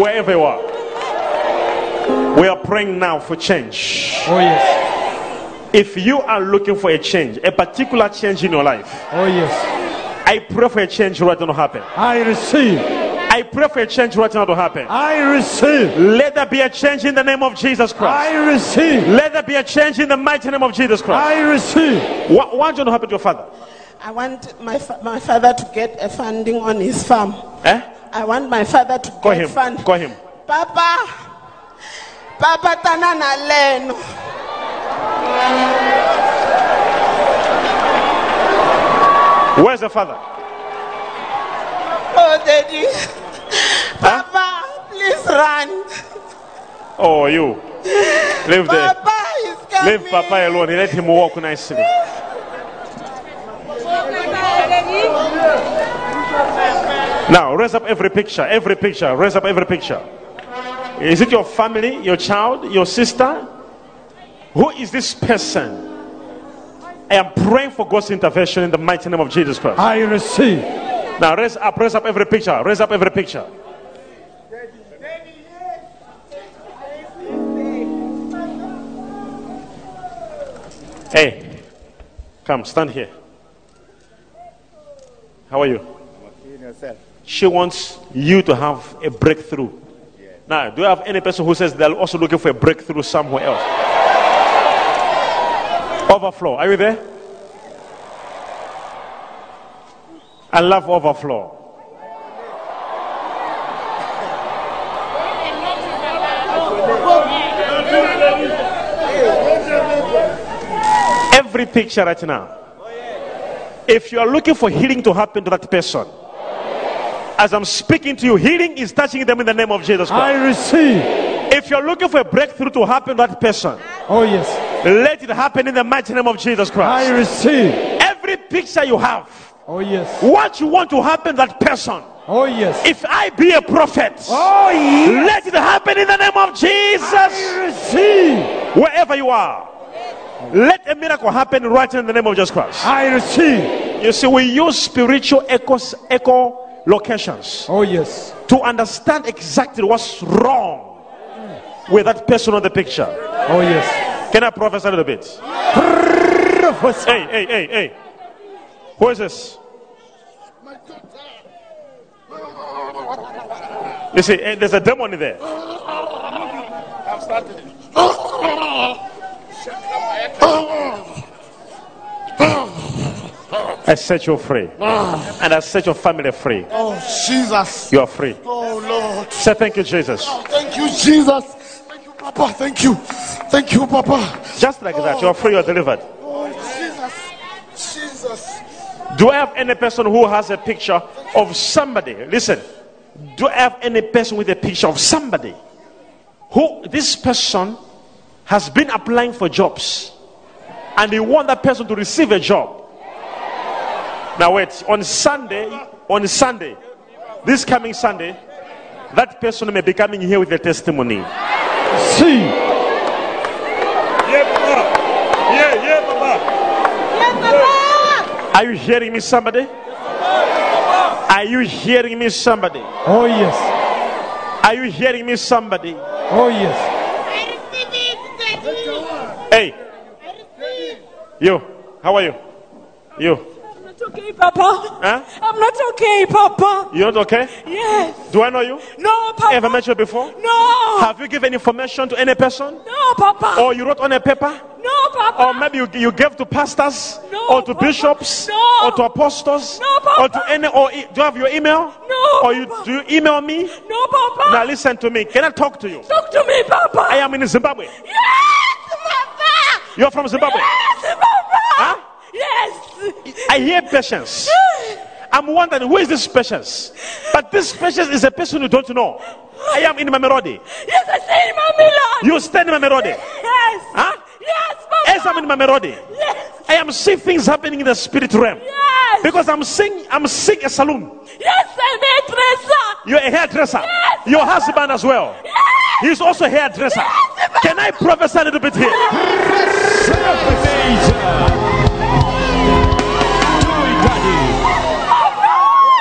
Wherever you are, we are praying now for change. Oh, yes. If you are looking for a change, a particular change in your life, Oh, yes. I pray for a change right now to happen. I receive. I pray for a change right now to happen. I receive. Let there be a change in the name of Jesus Christ. I receive. Let there be a change in the mighty name of Jesus Christ. I receive. What, what want to happen to your father? I want my fa- my father to get a funding on his farm. Eh? I want my father to Call get him. fund. Call him. Papa, Papa tanana leno. Where's the father? Oh, daddy. Papa, please run. Oh, you. Leave there. Papa is coming. Leave Papa alone. Let him walk nicely. Now, raise up every picture. Every picture. Raise up every picture. Is it your family, your child, your sister? Who is this person? I am praying for God's intervention in the mighty name of Jesus Christ. I receive. Now, raise up, raise up every picture. Raise up every picture. Hey, come, stand here. How are you? She wants you to have a breakthrough. Now, do you have any person who says they're also looking for a breakthrough somewhere else? Overflow. Are you there? I love overflow. Every picture right now. If you are looking for healing to happen to that person, as I'm speaking to you, healing is touching them in the name of Jesus Christ. I receive. If you're looking for a breakthrough to happen to that person, Oh, yes. let it happen in the mighty name of Jesus Christ. I receive. Every picture you have, Oh, yes. what you want to happen to that person, Oh, yes. if I be a prophet, Oh, yes. let it happen in the name of Jesus. I receive. Wherever you are, let a miracle happen right in the name of Jesus Christ. I receive. You see, we use spiritual echoes, echo locations Oh, yes. to understand exactly what's wrong with that person on the picture. Oh, yes. Can I prophesy a little bit? Prophesy. Hey, hey, hey, hey. Who is this? You see, eh, there's a demon in there. I set you free. And I set your family free. Oh, Jesus. You are free. Oh, Lord. Say thank you, Jesus. Oh, thank you, Jesus. Thank you, Papa. Thank you. Thank you, Papa. Just like that, you are free, you are delivered. Oh, Jesus. Jesus. Do I have any person who has a picture of somebody? Listen. Do I have any person with a picture of somebody who this person has been applying for jobs and they want that person to receive a job? Now wait, on Sunday, on Sunday, this coming Sunday, that person may be coming here with a testimony. See. Yeah, Papa. Yeah, yeah, Papa. Are you hearing me, somebody? Are you hearing me, somebody? Oh, yes. Are you hearing me, somebody? Oh, yes. Hey, you, how are you? You, I'm not Okay, Papa. huh? I'm not okay, Papa. You're not okay? Yes. Do I know you? No, Papa. Ever met you before? No. Have you given information to any person? No, Papa. Or you wrote on a paper? No, Papa. Or maybe you, you gave to pastors? No, or to Papa. bishops? No. Or to apostles? No, Papa. Or to any, or do you have your email? No, Or you, Papa. do you email me? No, Papa. Now listen to me. Can I talk to you? Talk to me, Papa. I am in Zimbabwe. Yes. You're from Zimbabwe? Yes, Papa. Huh? Yes. I hear patience. I'm wondering who is this patience? But this patience is a person you don't know. I am in Mamelodi. Yes, I say in my Milan. You stand in Mamelodi. Yes. Huh? Yes, Papa. As I'm in Mamelodi, Yes. I am seeing things happening in the spirit realm. Yes. Because I'm seeing, I'm seeing a saloon. Yes, I'm a hairdresser. You're a hairdresser. Yes. Your husband as well. Yes. He's also a hairdresser. Can I prophesy a little bit here?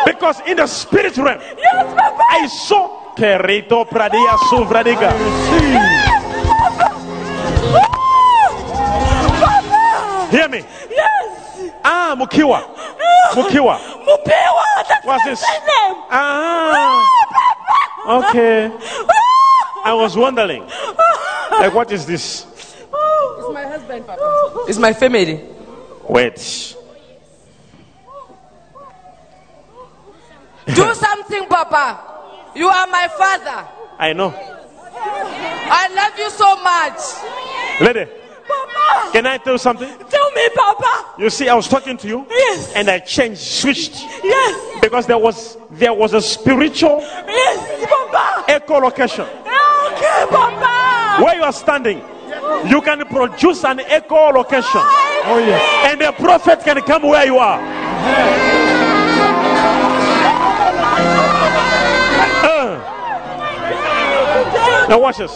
Because in the spirit realm. I saw Kerito Pradia Suvradiga. Hear me. Yes. Ah, Mukiwa. Mukiwa. That's What's my this? name. Ah, okay. I was wondering, like, what is this? It's my husband, Papa. It's my family. Wait. Do something, Papa. You are my father. I know. I love you so much. Lady, Papa. can I tell you something? Tell me, Papa. You see, I was talking to you, Yes. and I changed, switched, Yes. because there was there was a spiritual Yes, Papa. echolocation. Okay, Papa. Where you are standing, you can produce an echolocation, Oh, yes. and the prophet can come where you are. Uh. Now watch this.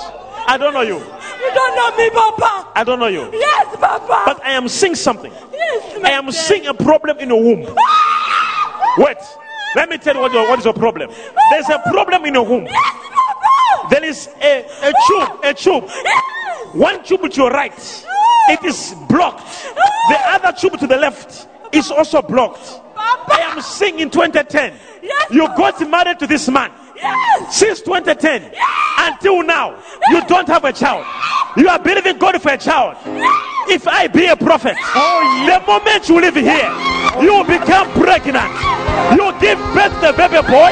I don't know you. You don't know me, Papa. I don't know you. Yes, Papa. But I am seeing something. yes, I am seeing a problem in your womb. Wait. Let me tell you what, your, what is your problem. There's a problem in your womb. Yes, Papa. There is a, a tube, a tube. Yes. One tube to your right, it is blocked. The other tube to the left is also blocked. Papa. I am seeing in 2010. Yes, You got married to this man. Yes. Since 2010 until now, you don't have a child. You are believing God for a child. If I be a prophet, oh the moment you live here, you will become pregnant. You will give birth to the baby boy.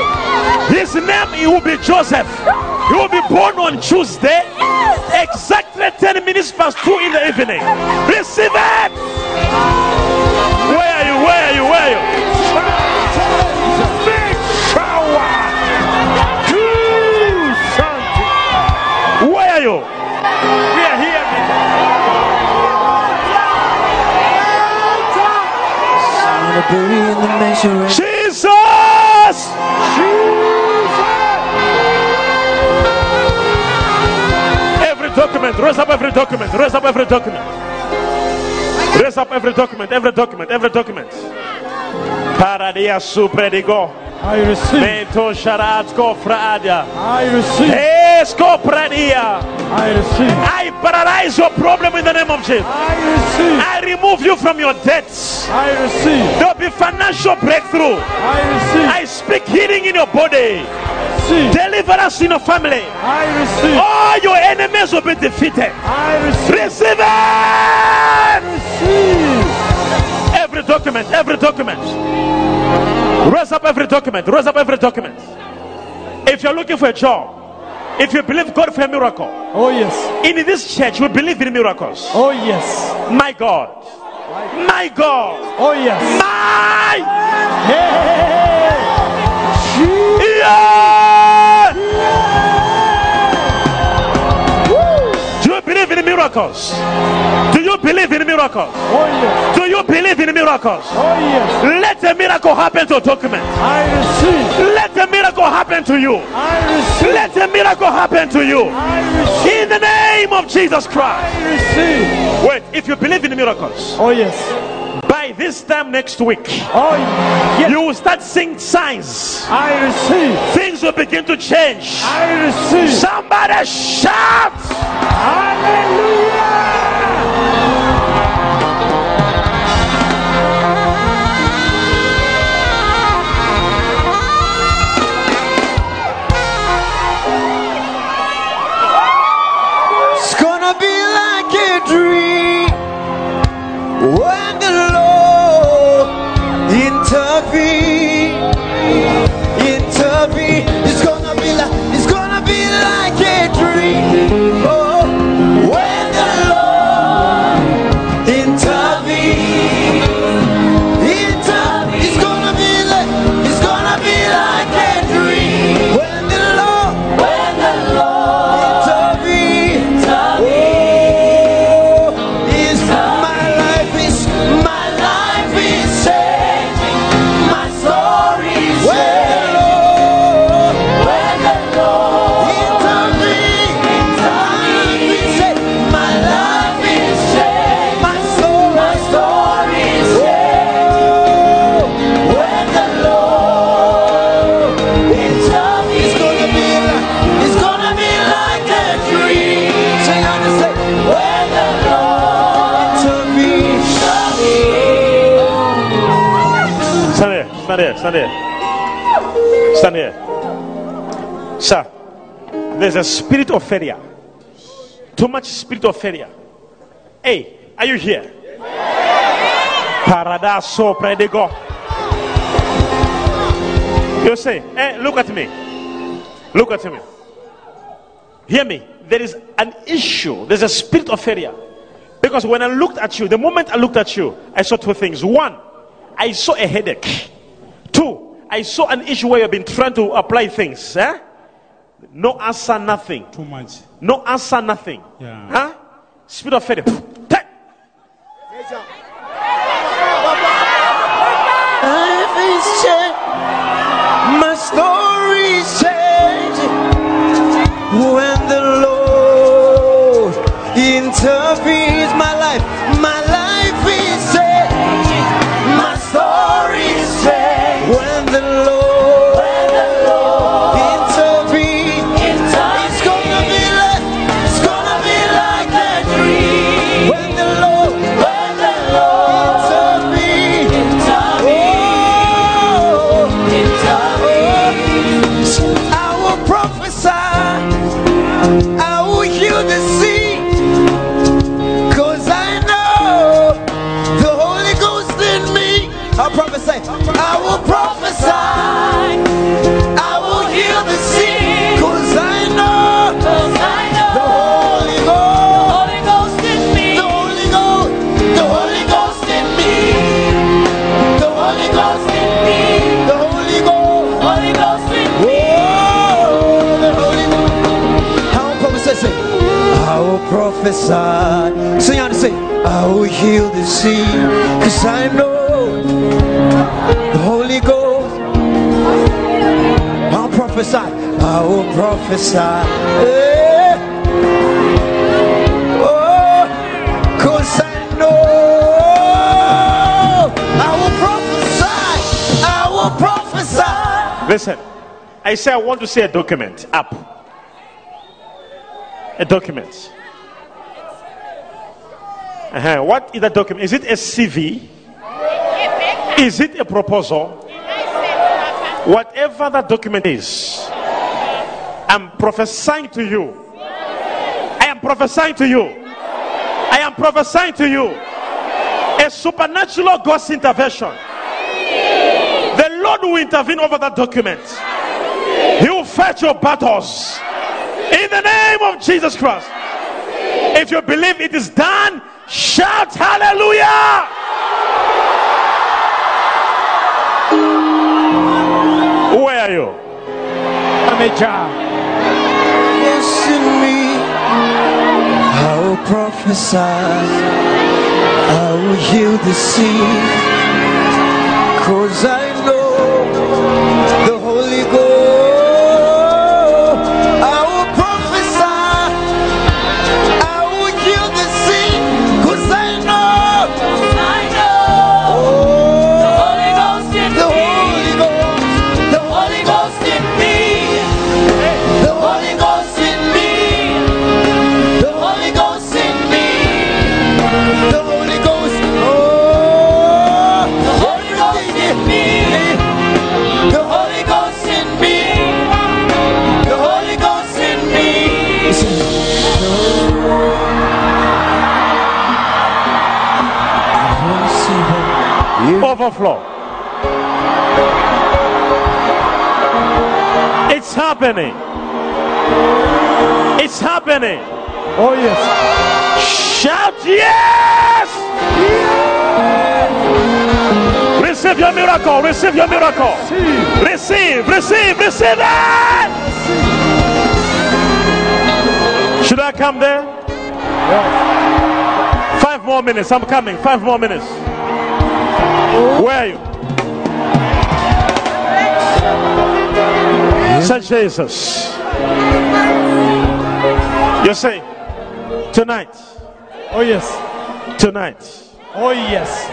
His name he will be Joseph. He will be born on Tuesday, exactly 10 minutes past 2 in the evening. Receive it. Where are you? Where are you? Where are you? Jesus! Every document, raise up every document, raise up every document. Raise up every document, every document, every document. Paradia supredigo. I receive. Mento sharatko fradia. I receive. I receive. I paralyze your problem in the name of Jesus. I receive. I remove you from your debts. I receive. There'll be financial breakthrough. I receive. I speak healing in your body. receive. Deliverance in your family. I receive. All your enemies will be defeated. I receive. Receive it! Receive. Every document, every document. Raise up every document, raise up every document. If you're looking for a job, if you believe God for a miracle, Oh yes. in this church we believe in miracles. Oh yes. My God, my God, Oh yes. my Hey. yeah! Miracles? Do you believe in miracles? Oh yes. Do you believe in miracles? Oh yes. Let a miracle happen to a document. I receive. Let a miracle happen to you. I receive. Let a miracle happen to you. I receive. In the name of Jesus Christ. I receive. Wait, if you believe in miracles, Oh yes. This time next week, Oh yes. you will start seeing signs. I receive. Things will begin to change. I receive. Somebody shout! Hallelujah. It's gonna be like a dream intervene. Here, stand here, stand here. Stand here. Sir, there's a spirit of failure. Too much spirit of failure. Hey, are you here? Paradaso predigo. You say, hey, look at me. Look at me. Hear me. There is an issue. There's a spirit of failure. Because when I looked at you, the moment I looked at you, I saw two things. One, I saw a headache. Two, I saw an issue where you've been trying to apply things. Eh? No answer, nothing. Too much. No answer, nothing. Yeah. Huh? Spirit of failure. Prophesy. Sing out and say, I will heal the sick, cause I know the Holy Ghost. I'll prophesy, I will prophesy. Yeah. Oh, cause I know I will prophesy, I will prophesy. Listen, I say I want to see a document up. A document. Uh-huh. What is that document? Is it a CV? Is it a proposal? Whatever that document is, I'm prophesying to you. I am prophesying to you. I am prophesying to you. A supernatural God's intervention. The Lord will intervene over that document. He will fight your battles. In the name of Jesus Christ. If you believe it is done, shout hallelujah. Where are you? I'm a Yes, in me, I will prophesy. I will heal the sick. Cause I Overflow. It's happening. It's happening. Oh, yes. Shout yes! Receive your miracle. Receive your miracle. Receive, receive, receive it. Should I come there? Five more minutes. I'm coming. Five more minutes. Where are you? Say Jesus. You're saying tonight. Oh, yes. Tonight. Oh, yes.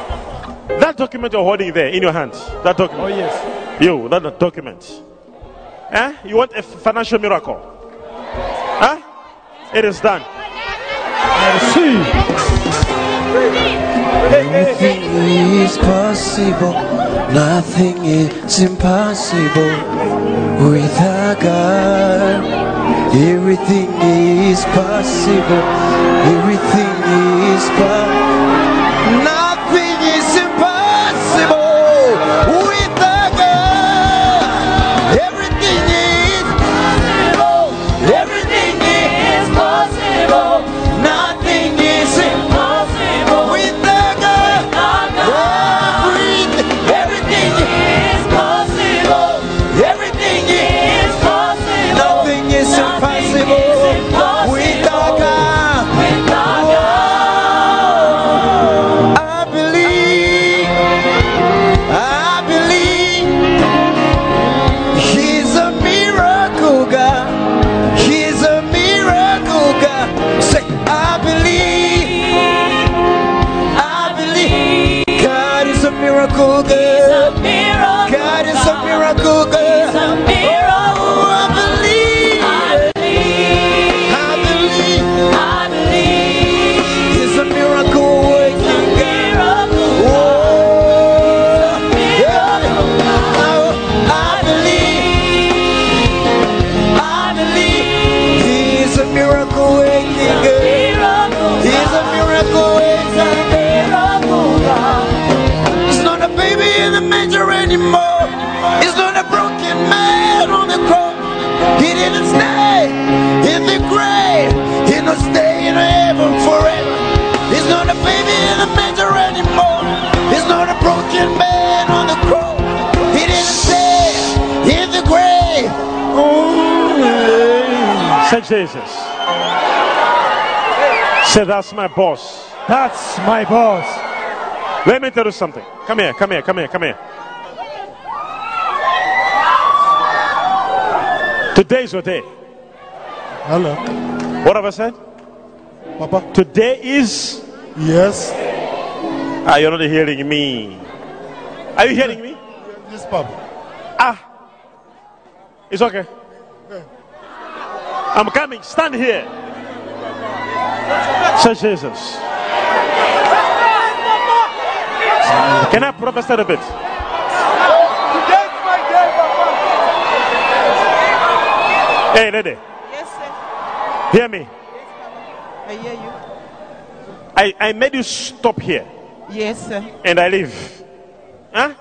That document you're holding there in your hand. That document. Oh, yes. You, that that document. Eh? You want a financial miracle? Huh? It is done. I Everything is possible. Nothing is impossible with our God. Everything is possible. Everything is possible. Jesus. Say, that's my boss. That's my boss. Let me tell you something. Come here, come here, come here, come here. Today is your day. Hello. What have I said? Papa. Today is. Yes. Ah, you're not hearing me. Are you hearing me? Yes, Papa. Ah. It's okay. I'm coming. Stand here. Say Jesus. Can I prophesy a bit? Hey, lady, Yes, sir. hear me. I hear you. I, I made you stop here Yes, sir. and I leave. Huh?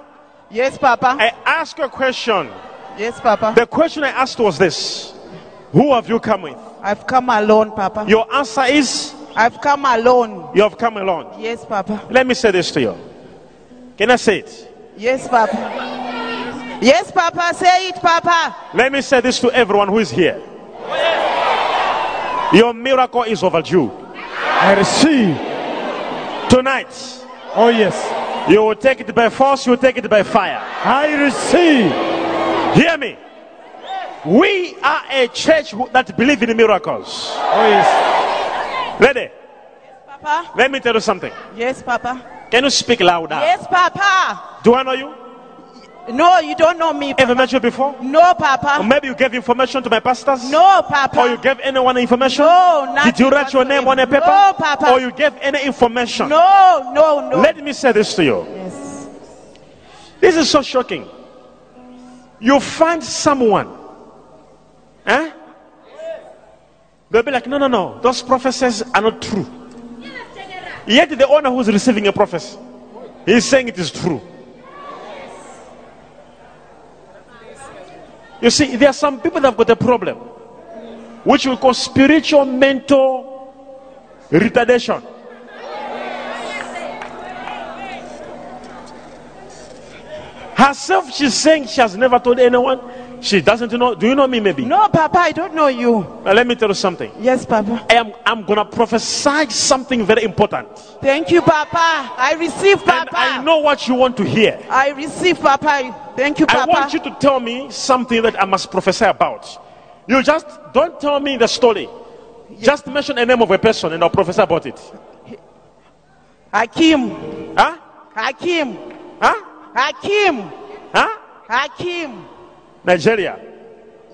Yes, Papa. I ask you a question. Yes, Papa. The question I asked was this Who have you come with? I've come alone, Papa. Your answer is I've come alone. you have come alone. Yes, Papa. Let me say this to you. Can I say it? Yes, Papa. Yes, Papa. Say it, Papa. Let me say this to everyone who is here. Your miracle is overdue. I receive. Tonight, Oh, yes. you will take it by force, you will take it by fire. I receive. Hear me. We are a church who- that believe in miracles. Oh, yes. Ready? Papa. Let me tell you something. Yes, Papa. Can you speak louder? Yes, Papa. Do I know you? No, you don't know me. Ever met you before? No, Or Papa. maybe you gave information to my pastors? No, Papa. Or you gave anyone information? No, nothing Did you write your name on a paper? No, Papa. Or you gave any information? No, no, no. Let me say this to you. yes. This is so shocking. You find someone, eh? They'll be like, no, no, no, those prophecies are not true. Yet the owner who's receiving a prophecy, he's saying it is true. You see, there are some people that have got a problem, which we call spiritual mental retardation. Herself, she's saying she has never told anyone. She doesn't know. Do you know me, maybe? No, Papa, I don't know you. Now, let me tell you something. Yes, Papa. I am I'm gonna prophesy something very important. Thank you, Papa. I receive, Papa. And Papa. I know what you want to hear. I receive, Papa. Thank you, Papa. I want you to tell me something that I must prophesy about. You just don't tell me the story. Just mention a name of a person and I'll prophesy about it. Hakim. Huh? Hakim. Huh? Hakim. Huh? Hakim. Nigeria.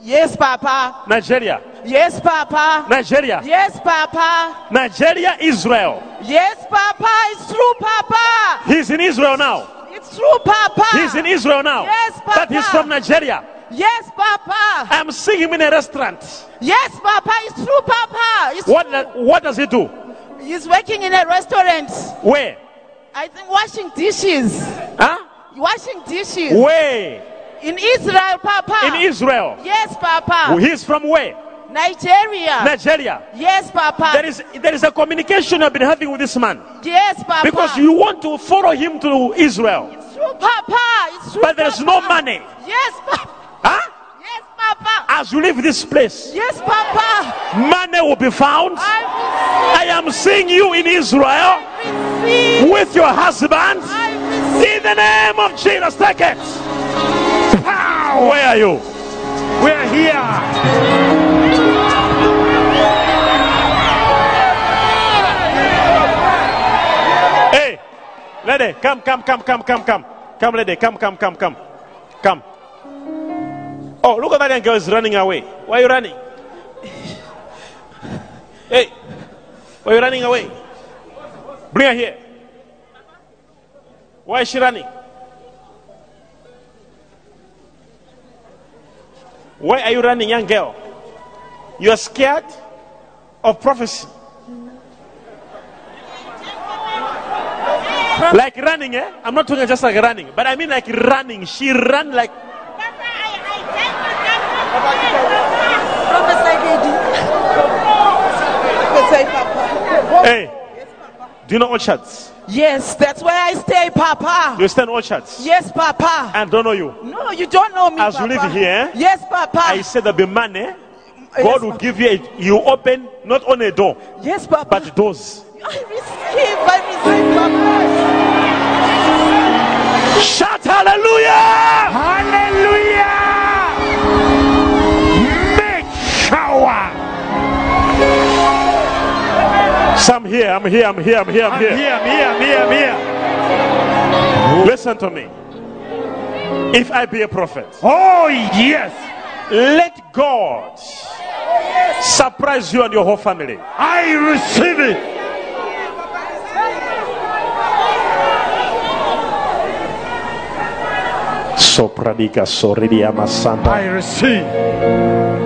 Yes, Papa. Nigeria. Yes, Papa. Nigeria. Yes, Papa. Nigeria, Israel. Yes, Papa. It's true, Papa. He's in Israel now. It's true, Papa. He's in Israel now. Yes, Papa. But he's from Nigeria. Yes, Papa. I'm seeing him in a restaurant. Yes, Papa. It's true, Papa. It's What, what does he do? He's working in a restaurant. Where? I think washing dishes. Huh? Washing dishes. Where? In Israel, Papa. In Israel. Yes, Papa. He's from where? Nigeria. Nigeria. yes, Papa. There is there is a communication I've been having with this man yes, Papa. because you want to follow him to Israel, It's true, Papa. It's true. but there's no money. Yes, Papa. Huh? Yes, Papa. As you leave this place, Yes, Papa. money will be found. I I am seeing you in Israel with your husband. In the name of Jesus, take it. Pow! Where are you? We're here. Hey, lady, come, come, come, come, come, come. Come, lady, come, come, come, come. Come. Oh, look at that young girl is running away. Why are you running? Hey, why are you running away? Bring her here. Why is she running? Why are you running, young girl? You are scared of prophecy. Like running, eh? I'm not talking just like running, but I mean like running. She ran like. Prophesy, baby. Prophesy, Papa. Hey, do you know orchards? Yes, that's where I stay, Papa. You stand orchards. Yes, Papa. I don't know you. No, you don't know me, As you live here, eh? Yes, Papa. I said there'll be money God will give you a, you open not only a door, Yes, Papa. but doors. I receive, I receive, Papa. Shout hallelujah! Hallelujah! Make shower. So I'm here, I'm here, I'm here, I'm here, I'm here. I'm here. here, I'm here, I'm here, I'm here. Listen to me. If I be a prophet, Oh, yes. let God surprise you and your whole family. I receive it. Sopradika soridi I receive.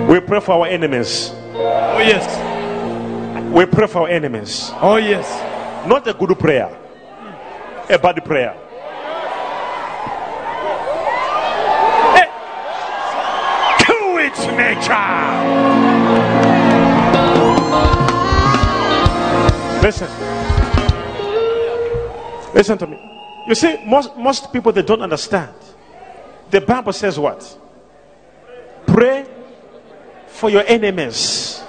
We pray for our enemies. Oh, yes. We pray for our enemies. Oh, yes. Not a good prayer, a bad prayer. To its nature. Listen. Listen to me. You see, most, most people they don't understand. The Bible says what? Pray for your enemies.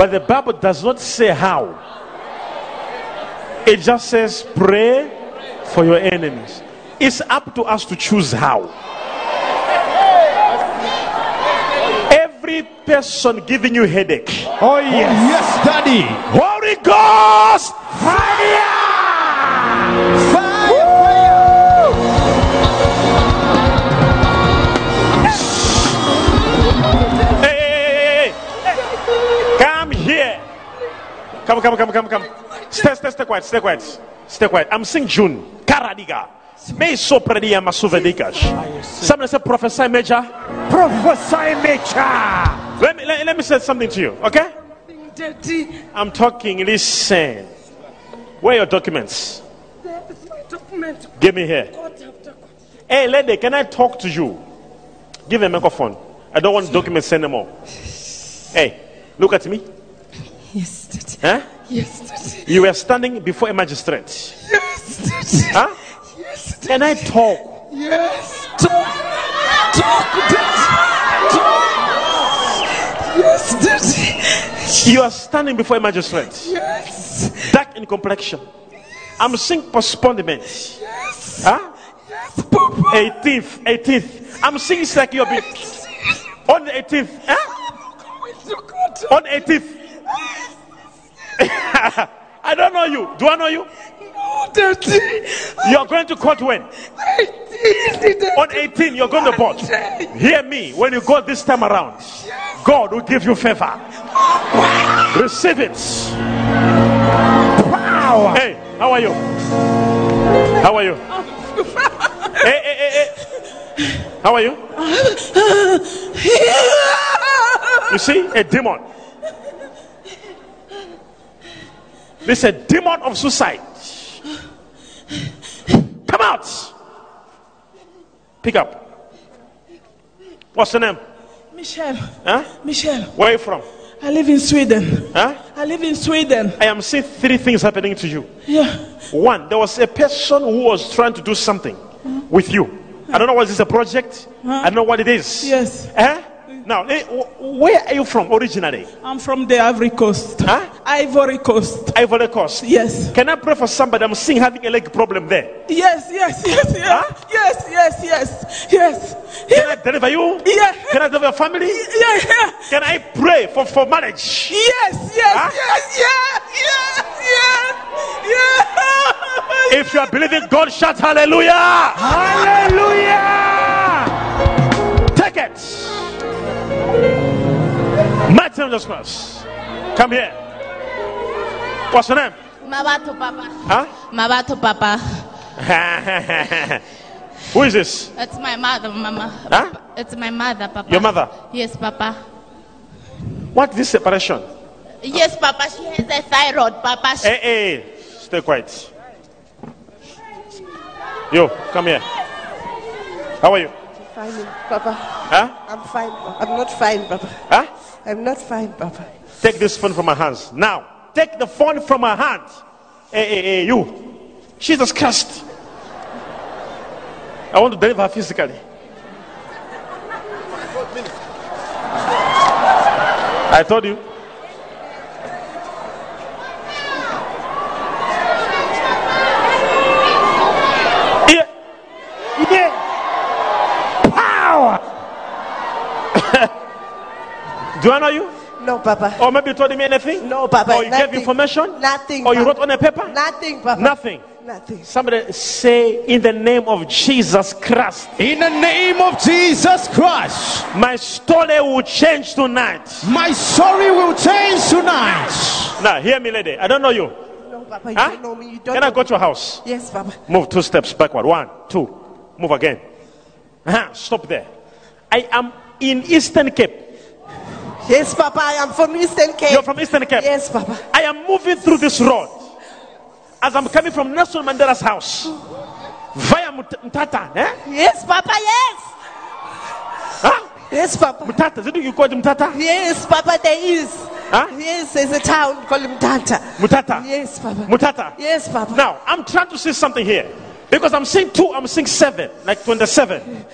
But the Bible does not say how. It just says pray for your enemies. It's up to us to choose how. Every person giving you headache. Oh, yes. Oh, yes, Daddy. Holy Ghost! Fire! Hey, Come, come, come, come, come. Stay, stay, stay quiet, stay quiet. Stay quiet. I'm saying June. Karadiga. May so predia masuvedikas. Somebody say prophesy major. Prophesy nature. Let me let, let me say something to you, okay? I'm talking, listen. Where are your documents? document. Give me here. Hey lady, can I talk to you? Give me a microphone. I don't want documents anymore. Hey, look at me. Yes, Daddy. Huh? Yes, You were standing before a magistrate. Yes, Daddy. Huh? Yes, Daddy. Can I talk? Yes. Talk. Talk. Talk. Yes, Daddy. You are standing before a magistrate. Yes. Dark in complexion. Yes. I'm seeing postponement. Yes. Huh? Yes, Papa. 18th, 18th. I'm seeing it's like you're be- on the 18th. Huh? Going to God. On 18th. I don't know you. Do I know you? No, Daddy. You're going to court when? I did it. On 18, you're going to court. Hear me. When you go this time around, God will give you favor. Receive it. Power. Hey, how are you? How are you? hey, hey, hey, hey. How are you? You see, a demon. This is a demon of suicide. Come out. Pick up. What's your name? Michelle. Huh? Michelle. Where are you from? I live in Sweden. Huh? I live in Sweden. I am seeing three things happening to you. Yeah. One, there was a person who was trying to do something with you. I don't know what is a project. I don't know what it is. Yes. Eh? Now, eh, wh- where are you from originally? I'm from the Ivory Coast. Huh? Ivory Coast. Ivory Coast. Yes. Can I pray for somebody? I'm seeing having a leg problem there. Yes, yes, yes, yes. Huh? Yes, yes, yes. Yes. Can I deliver you? Yeah. Can I deliver your family? Yeah, yeah. Can I pray for, for marriage? Yes, yes, Huh? yes, yes, yes, yes. If you are believing God, shout hallelujah. Hallelujah. Take it. Mighty name of Jesus. Come here. What's your name? Mabato Papa. Huh? Mabato Papa. Who is this? It's my mother, Mama. Huh? It's my mother, Papa. Your mother? Yes, Papa. What is this separation? Yes, Papa. She has a thyroid, Papa. She- Hey, hey, stay quiet. You, come here. How are you? Fine, Papa. Huh? I'm fine. I'm not fine, Papa. Huh? I'm not fine, Papa. Take this phone from my hands. Now, take the phone from my hand. Hey, hey, hey, you. Jesus Christ. I want to deliver her physically. I told you. Yeah. Yeah. Power. Do I know you? No, Papa. Or maybe you told me anything? No, Papa. Or you nothing. gave information? Nothing. Or you wrote on a paper? Nothing, Papa. Nothing. Nothing. Somebody say, in the name of Jesus Christ, In the name of Jesus Christ, my story will change tonight. my story will change tonight. Now, hear me, lady. I don't know you. No, Papa. You Huh? don't know me. You don't Can know I go me. to your house? Yes, Papa. Move two steps backward. One, two. Move again. Uh-huh. Stop there. I am in Eastern Cape. Yes, Papa. I am from Eastern Cape. You're from Eastern Cape. Yes, Papa. I am moving through this road as I'm coming from Nelson Mandela's house via Mthatha. Eh? Yes, Papa. Yes. Huh? Yes, Papa. Mthatha. Is it you call it Mthatha? Yes, Papa. There is. Huh? Yes, there's a town called Mthatha. Mutata. Yes, Papa. Mutata. Yes, Papa. Now, I'm trying to see something here. Because I'm seeing two, I'm seeing seven, like 27.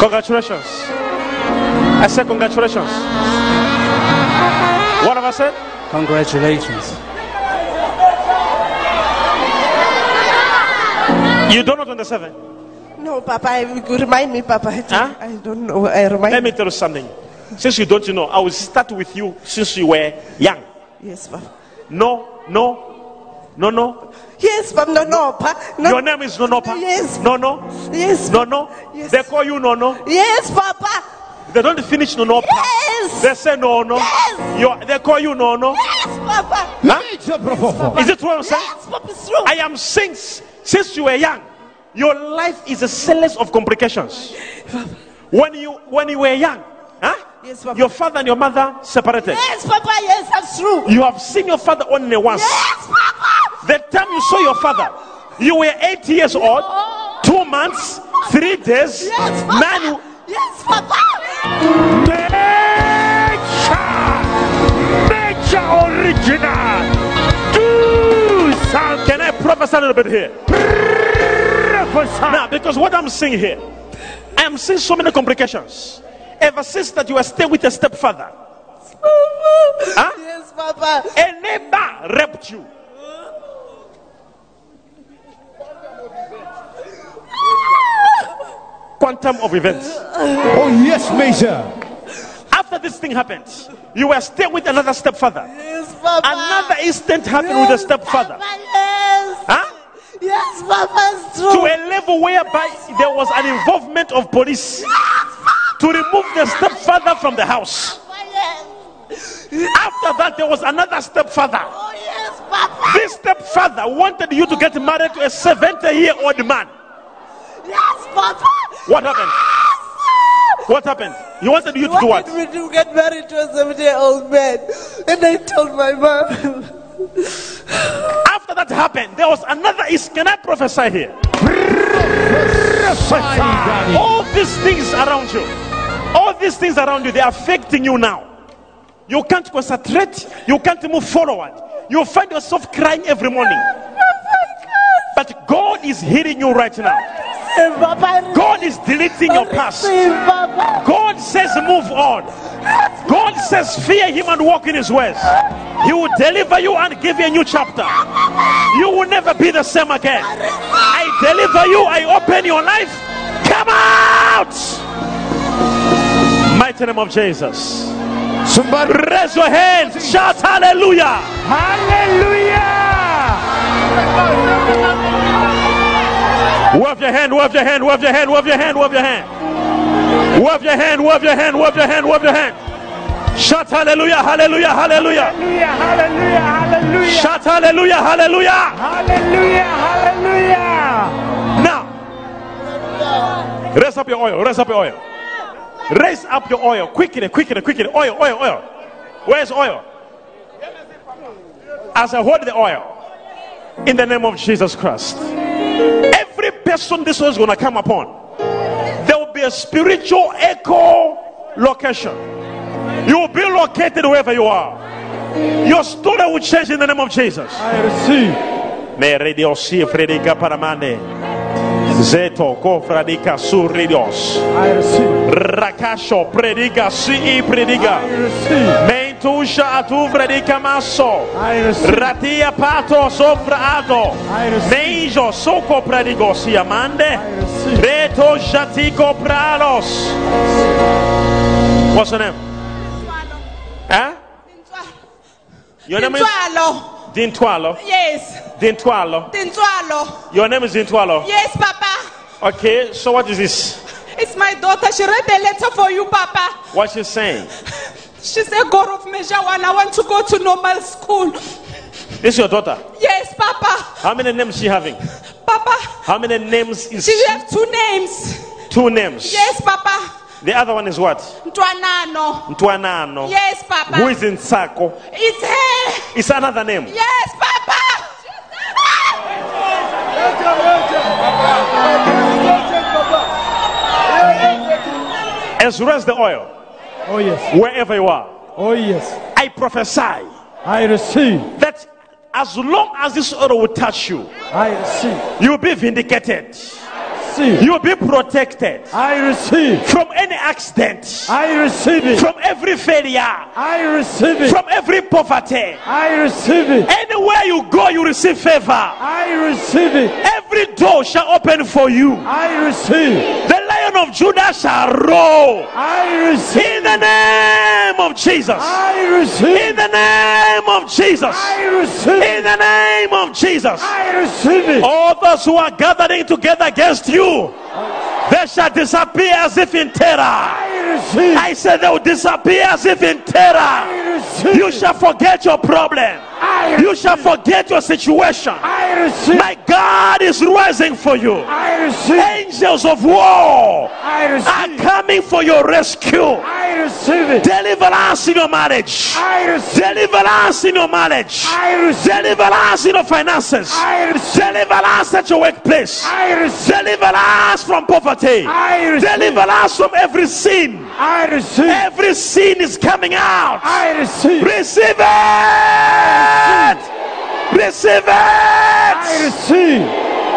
Congratulations. I said congratulations. What have I said? Congratulations. You don't know 27. No, Papa. I, remind me, Papa. I, Huh? I don't know. I remind Let me tell you something. Since you don't know, I will start with you since you were young. Yes, Papa. No, no, no, no. Yes, Papa. No, no, Papa. No. Your name is Nonopa. Yes. No, no. Yes. No, no. Yes. They call you No, no. Yes, Papa. They don't finish No, no. Yes. They say No, no. Yes. You, they call you No, no. Yes, Papa. Huh? Is it true? what I'm saying? Yes, Papa. It's true. I am saying s- since you were young, your life is a series of complications. When you when you were young, huh? Yes, Papa. your father and your mother separated. Yes, Papa. Yes, that's true. You have seen your father only once. Yes, Papa. The time you saw your father, you were eight years old, two months, three days, Yes, Papa. nine. Yes, Papa. Nature. Nature original. Do something. Can I prophesy a little bit here? Now, because what I'm seeing here, I am seeing so many complications. Ever since that you are staying with a stepfather, Huh? Yes, Papa. a neighbor raped you. Quantum of events. Oh, yes, Major. After this thing happened, you were still with another stepfather. Yes, Papa. Another incident happened with a stepfather. Papa, yes. Huh? Yes, Papa. It's true. To a level whereby there was an involvement of police to remove the stepfather from the house. After that, there was another stepfather. Oh, yes, Papa. This stepfather wanted you to get married to a 70 year old man. Yes, Papa. What happened? What happened? He wanted you to do what? wanted me to get married to a 70 year old man. And I told my mom. After that happened, there was another. Is can I prophesy here? Prophesy. All these things around you, all these things around you, they are affecting you now. You can't concentrate. You can't move forward. You find yourself crying every morning. But God is healing you right now. God is deleting your past. God says, move on. God says, fear Him and walk in His ways. He will deliver you and give you a new chapter. You will never be the same again. I deliver you, I open your life. Come out! Mighty name of Jesus. Somebody. Raise your hands. Shout hallelujah. Hallelujah. Wave your hand, wave your hand, wave your hand, wave your hand, wave your hand. Wave your hand, wave your hand, wave your hand, wave your hand. Shout hallelujah, hallelujah, hallelujah. Hallelujah. Hallelujah. Hallelujah. Shout hallelujah, hallelujah. Hallelujah. Hallelujah. Now, raise up your oil, raise up your oil. Raise up your oil quickly, quickly, quickly. Oil, oil, oil. Where's oil? As I hold the oil, in the name of Jesus Christ, every person this was going to come upon, there will be a spiritual echo location. You will be located wherever you are. Your story will change in the name of Jesus. I receive. Me radio si Frederica Paramande. Zeto kofradika suridos. I receive. Rakasho predica si predica. I receive. Mentusha atu predica maso. I receive. Ratia pato sofra ado. I receive. Meijo soko predigo si amande. I receive. Reto jatiko pralos. What's your name? Huh? Your name is Tintswalo. Dintwalo. Yes. Dintwalo. Tintswalo. Your name is Dintwalo. Yes, Papa. Okay, so what is this? It's my daughter. She read the letter for you, Papa. What's she saying? She said, God of measure one, I want to go to normal school. This is your daughter. Yes, Papa. How many names she having? Papa. How many names is She have two names. two names? Yes, Papa. The other one is what? Ntwanano. Ntwanano. Yes, Papa. Who is in Sako? It's her. It's another name. Yes, Papa. As well as the oil, Oh yes. wherever you are. Oh yes. I prophesy I receive. that as long as this oil will touch you, I receive. you'll be vindicated. You'll be protected I receive. from any accident, I receive it. from every failure, I receive it. from every poverty. I receive it. Anywhere you go, you receive favor. I receive it. Every door shall open for you. I receive. The of Judah shall roar. I receive. In the name of Jesus. I receive. In the name of Jesus. I receive. In the name of Jesus. I receive it. All those who are gathering together against you, they shall disappear as if in terror. I. I said they will disappear as if in terror. You shall forget your problem. You shall forget your situation. My God is rising for you. Angels of war are coming for your rescue. It. Deliverance in your marriage. Deliverance in your marriage. Deliverance in your finances. Deliverance at your workplace. Deliverance from poverty. Deliverance from every sin. Every sin is coming out. I receive. Receive it. Receive I it. receive.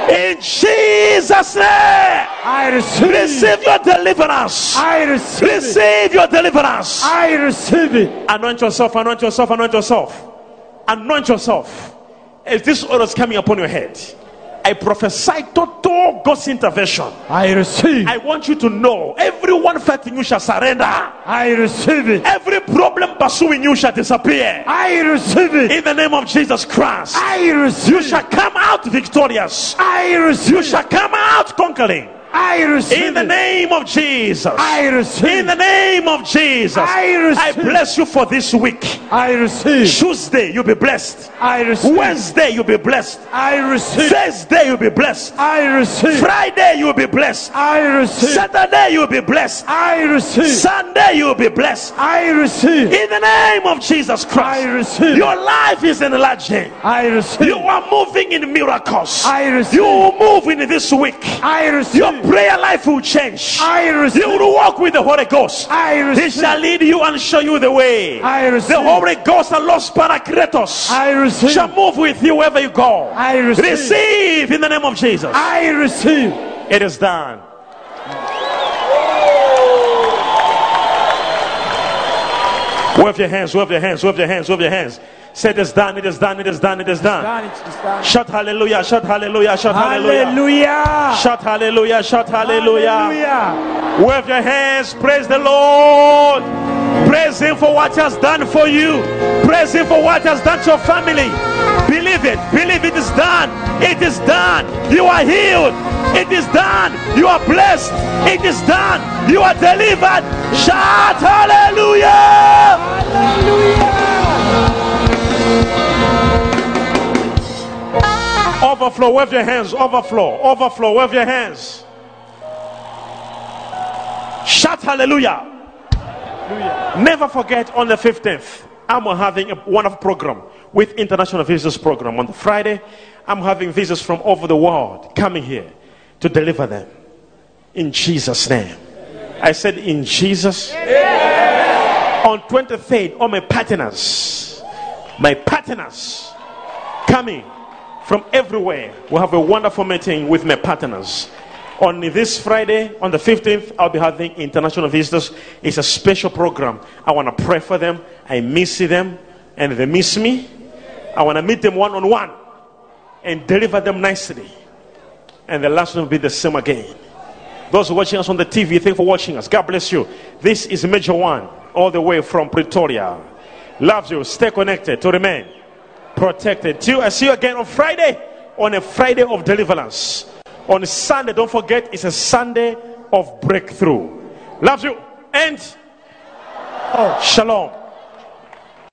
In Jesus' name. I receive. Receive your deliverance. I receive. Receive your deliverance. I receive it. Anoint yourself, anoint yourself, anoint yourself. Anoint yourself. As this oil is coming upon your head, I prophesy total God's intervention. I receive. I want you to know everyone fighting you shall surrender. I receive it. Every problem pursuing you shall disappear. I receive it. In the name of Jesus Christ, I receive. you shall come out victorious. I receive. You shall come out conquering. I receive. In the name of Jesus. I receive. In the name of Jesus. I receive. I bless you for this week. I receive. Tuesday, you'll be blessed. I receive. Wednesday, you'll be blessed. I receive. Thursday, you'll be blessed. I receive. Friday, you'll be blessed. I receive. Saturday, you'll be blessed. I receive. Sunday, you'll be blessed. I receive. In the name of Jesus Christ. I receive. Your life is enlarging. I receive. You are moving in miracles. I receive. You will move in this week. I receive. Your prayer life will change. I receive. You will walk with the Holy Ghost. I He shall lead you and show you the way. I receive. The Holy Ghost and Los Paracletos I receive. shall move with you wherever you go. I receive. Receive in the name of Jesus. I receive. It is done. Wave your hands, wave your hands, wave your hands, wave your hands. Say it is done, it is done, it is done, it is done. Done. It's done. Shout hallelujah, shout hallelujah, shout hallelujah. Hallelujah. Shout hallelujah, shout hallelujah. Hallelujah. Wave your hands, praise the Lord. Praise Him for what He has done for you. Praise Him for what He has done to your family. Believe it, believe it is done. It is done. You are healed. It is done. You are blessed. It is done. You are delivered. Shout hallelujah. Overflow, wave your hands. Overflow, overflow, wave your hands. Shout hallelujah. Never forget on the 15th, I'm having a wonderful program with International Visitors Program. On the Friday, I'm having visitors from over the world coming here to deliver them. In Jesus' name. I said, in Jesus. On 23rd, all my partners, my partners coming from everywhere. We'll have a wonderful meeting with my partners. On this Friday, on the 15th, I'll be having international visitors. It's a special program. I want to pray for them. I miss them, and they miss me. I want to meet them one on one and deliver them nicely. And the last one will be the same again. Those watching us on the TV, thank you for watching us. God bless you. This is Major One, all the way from Pretoria. Loves you. Stay connected to remain protected. Till I see you again on Friday, on a Friday of deliverance. On Sunday, don't forget, it's a Sunday of breakthrough. Loves you. And oh, shalom.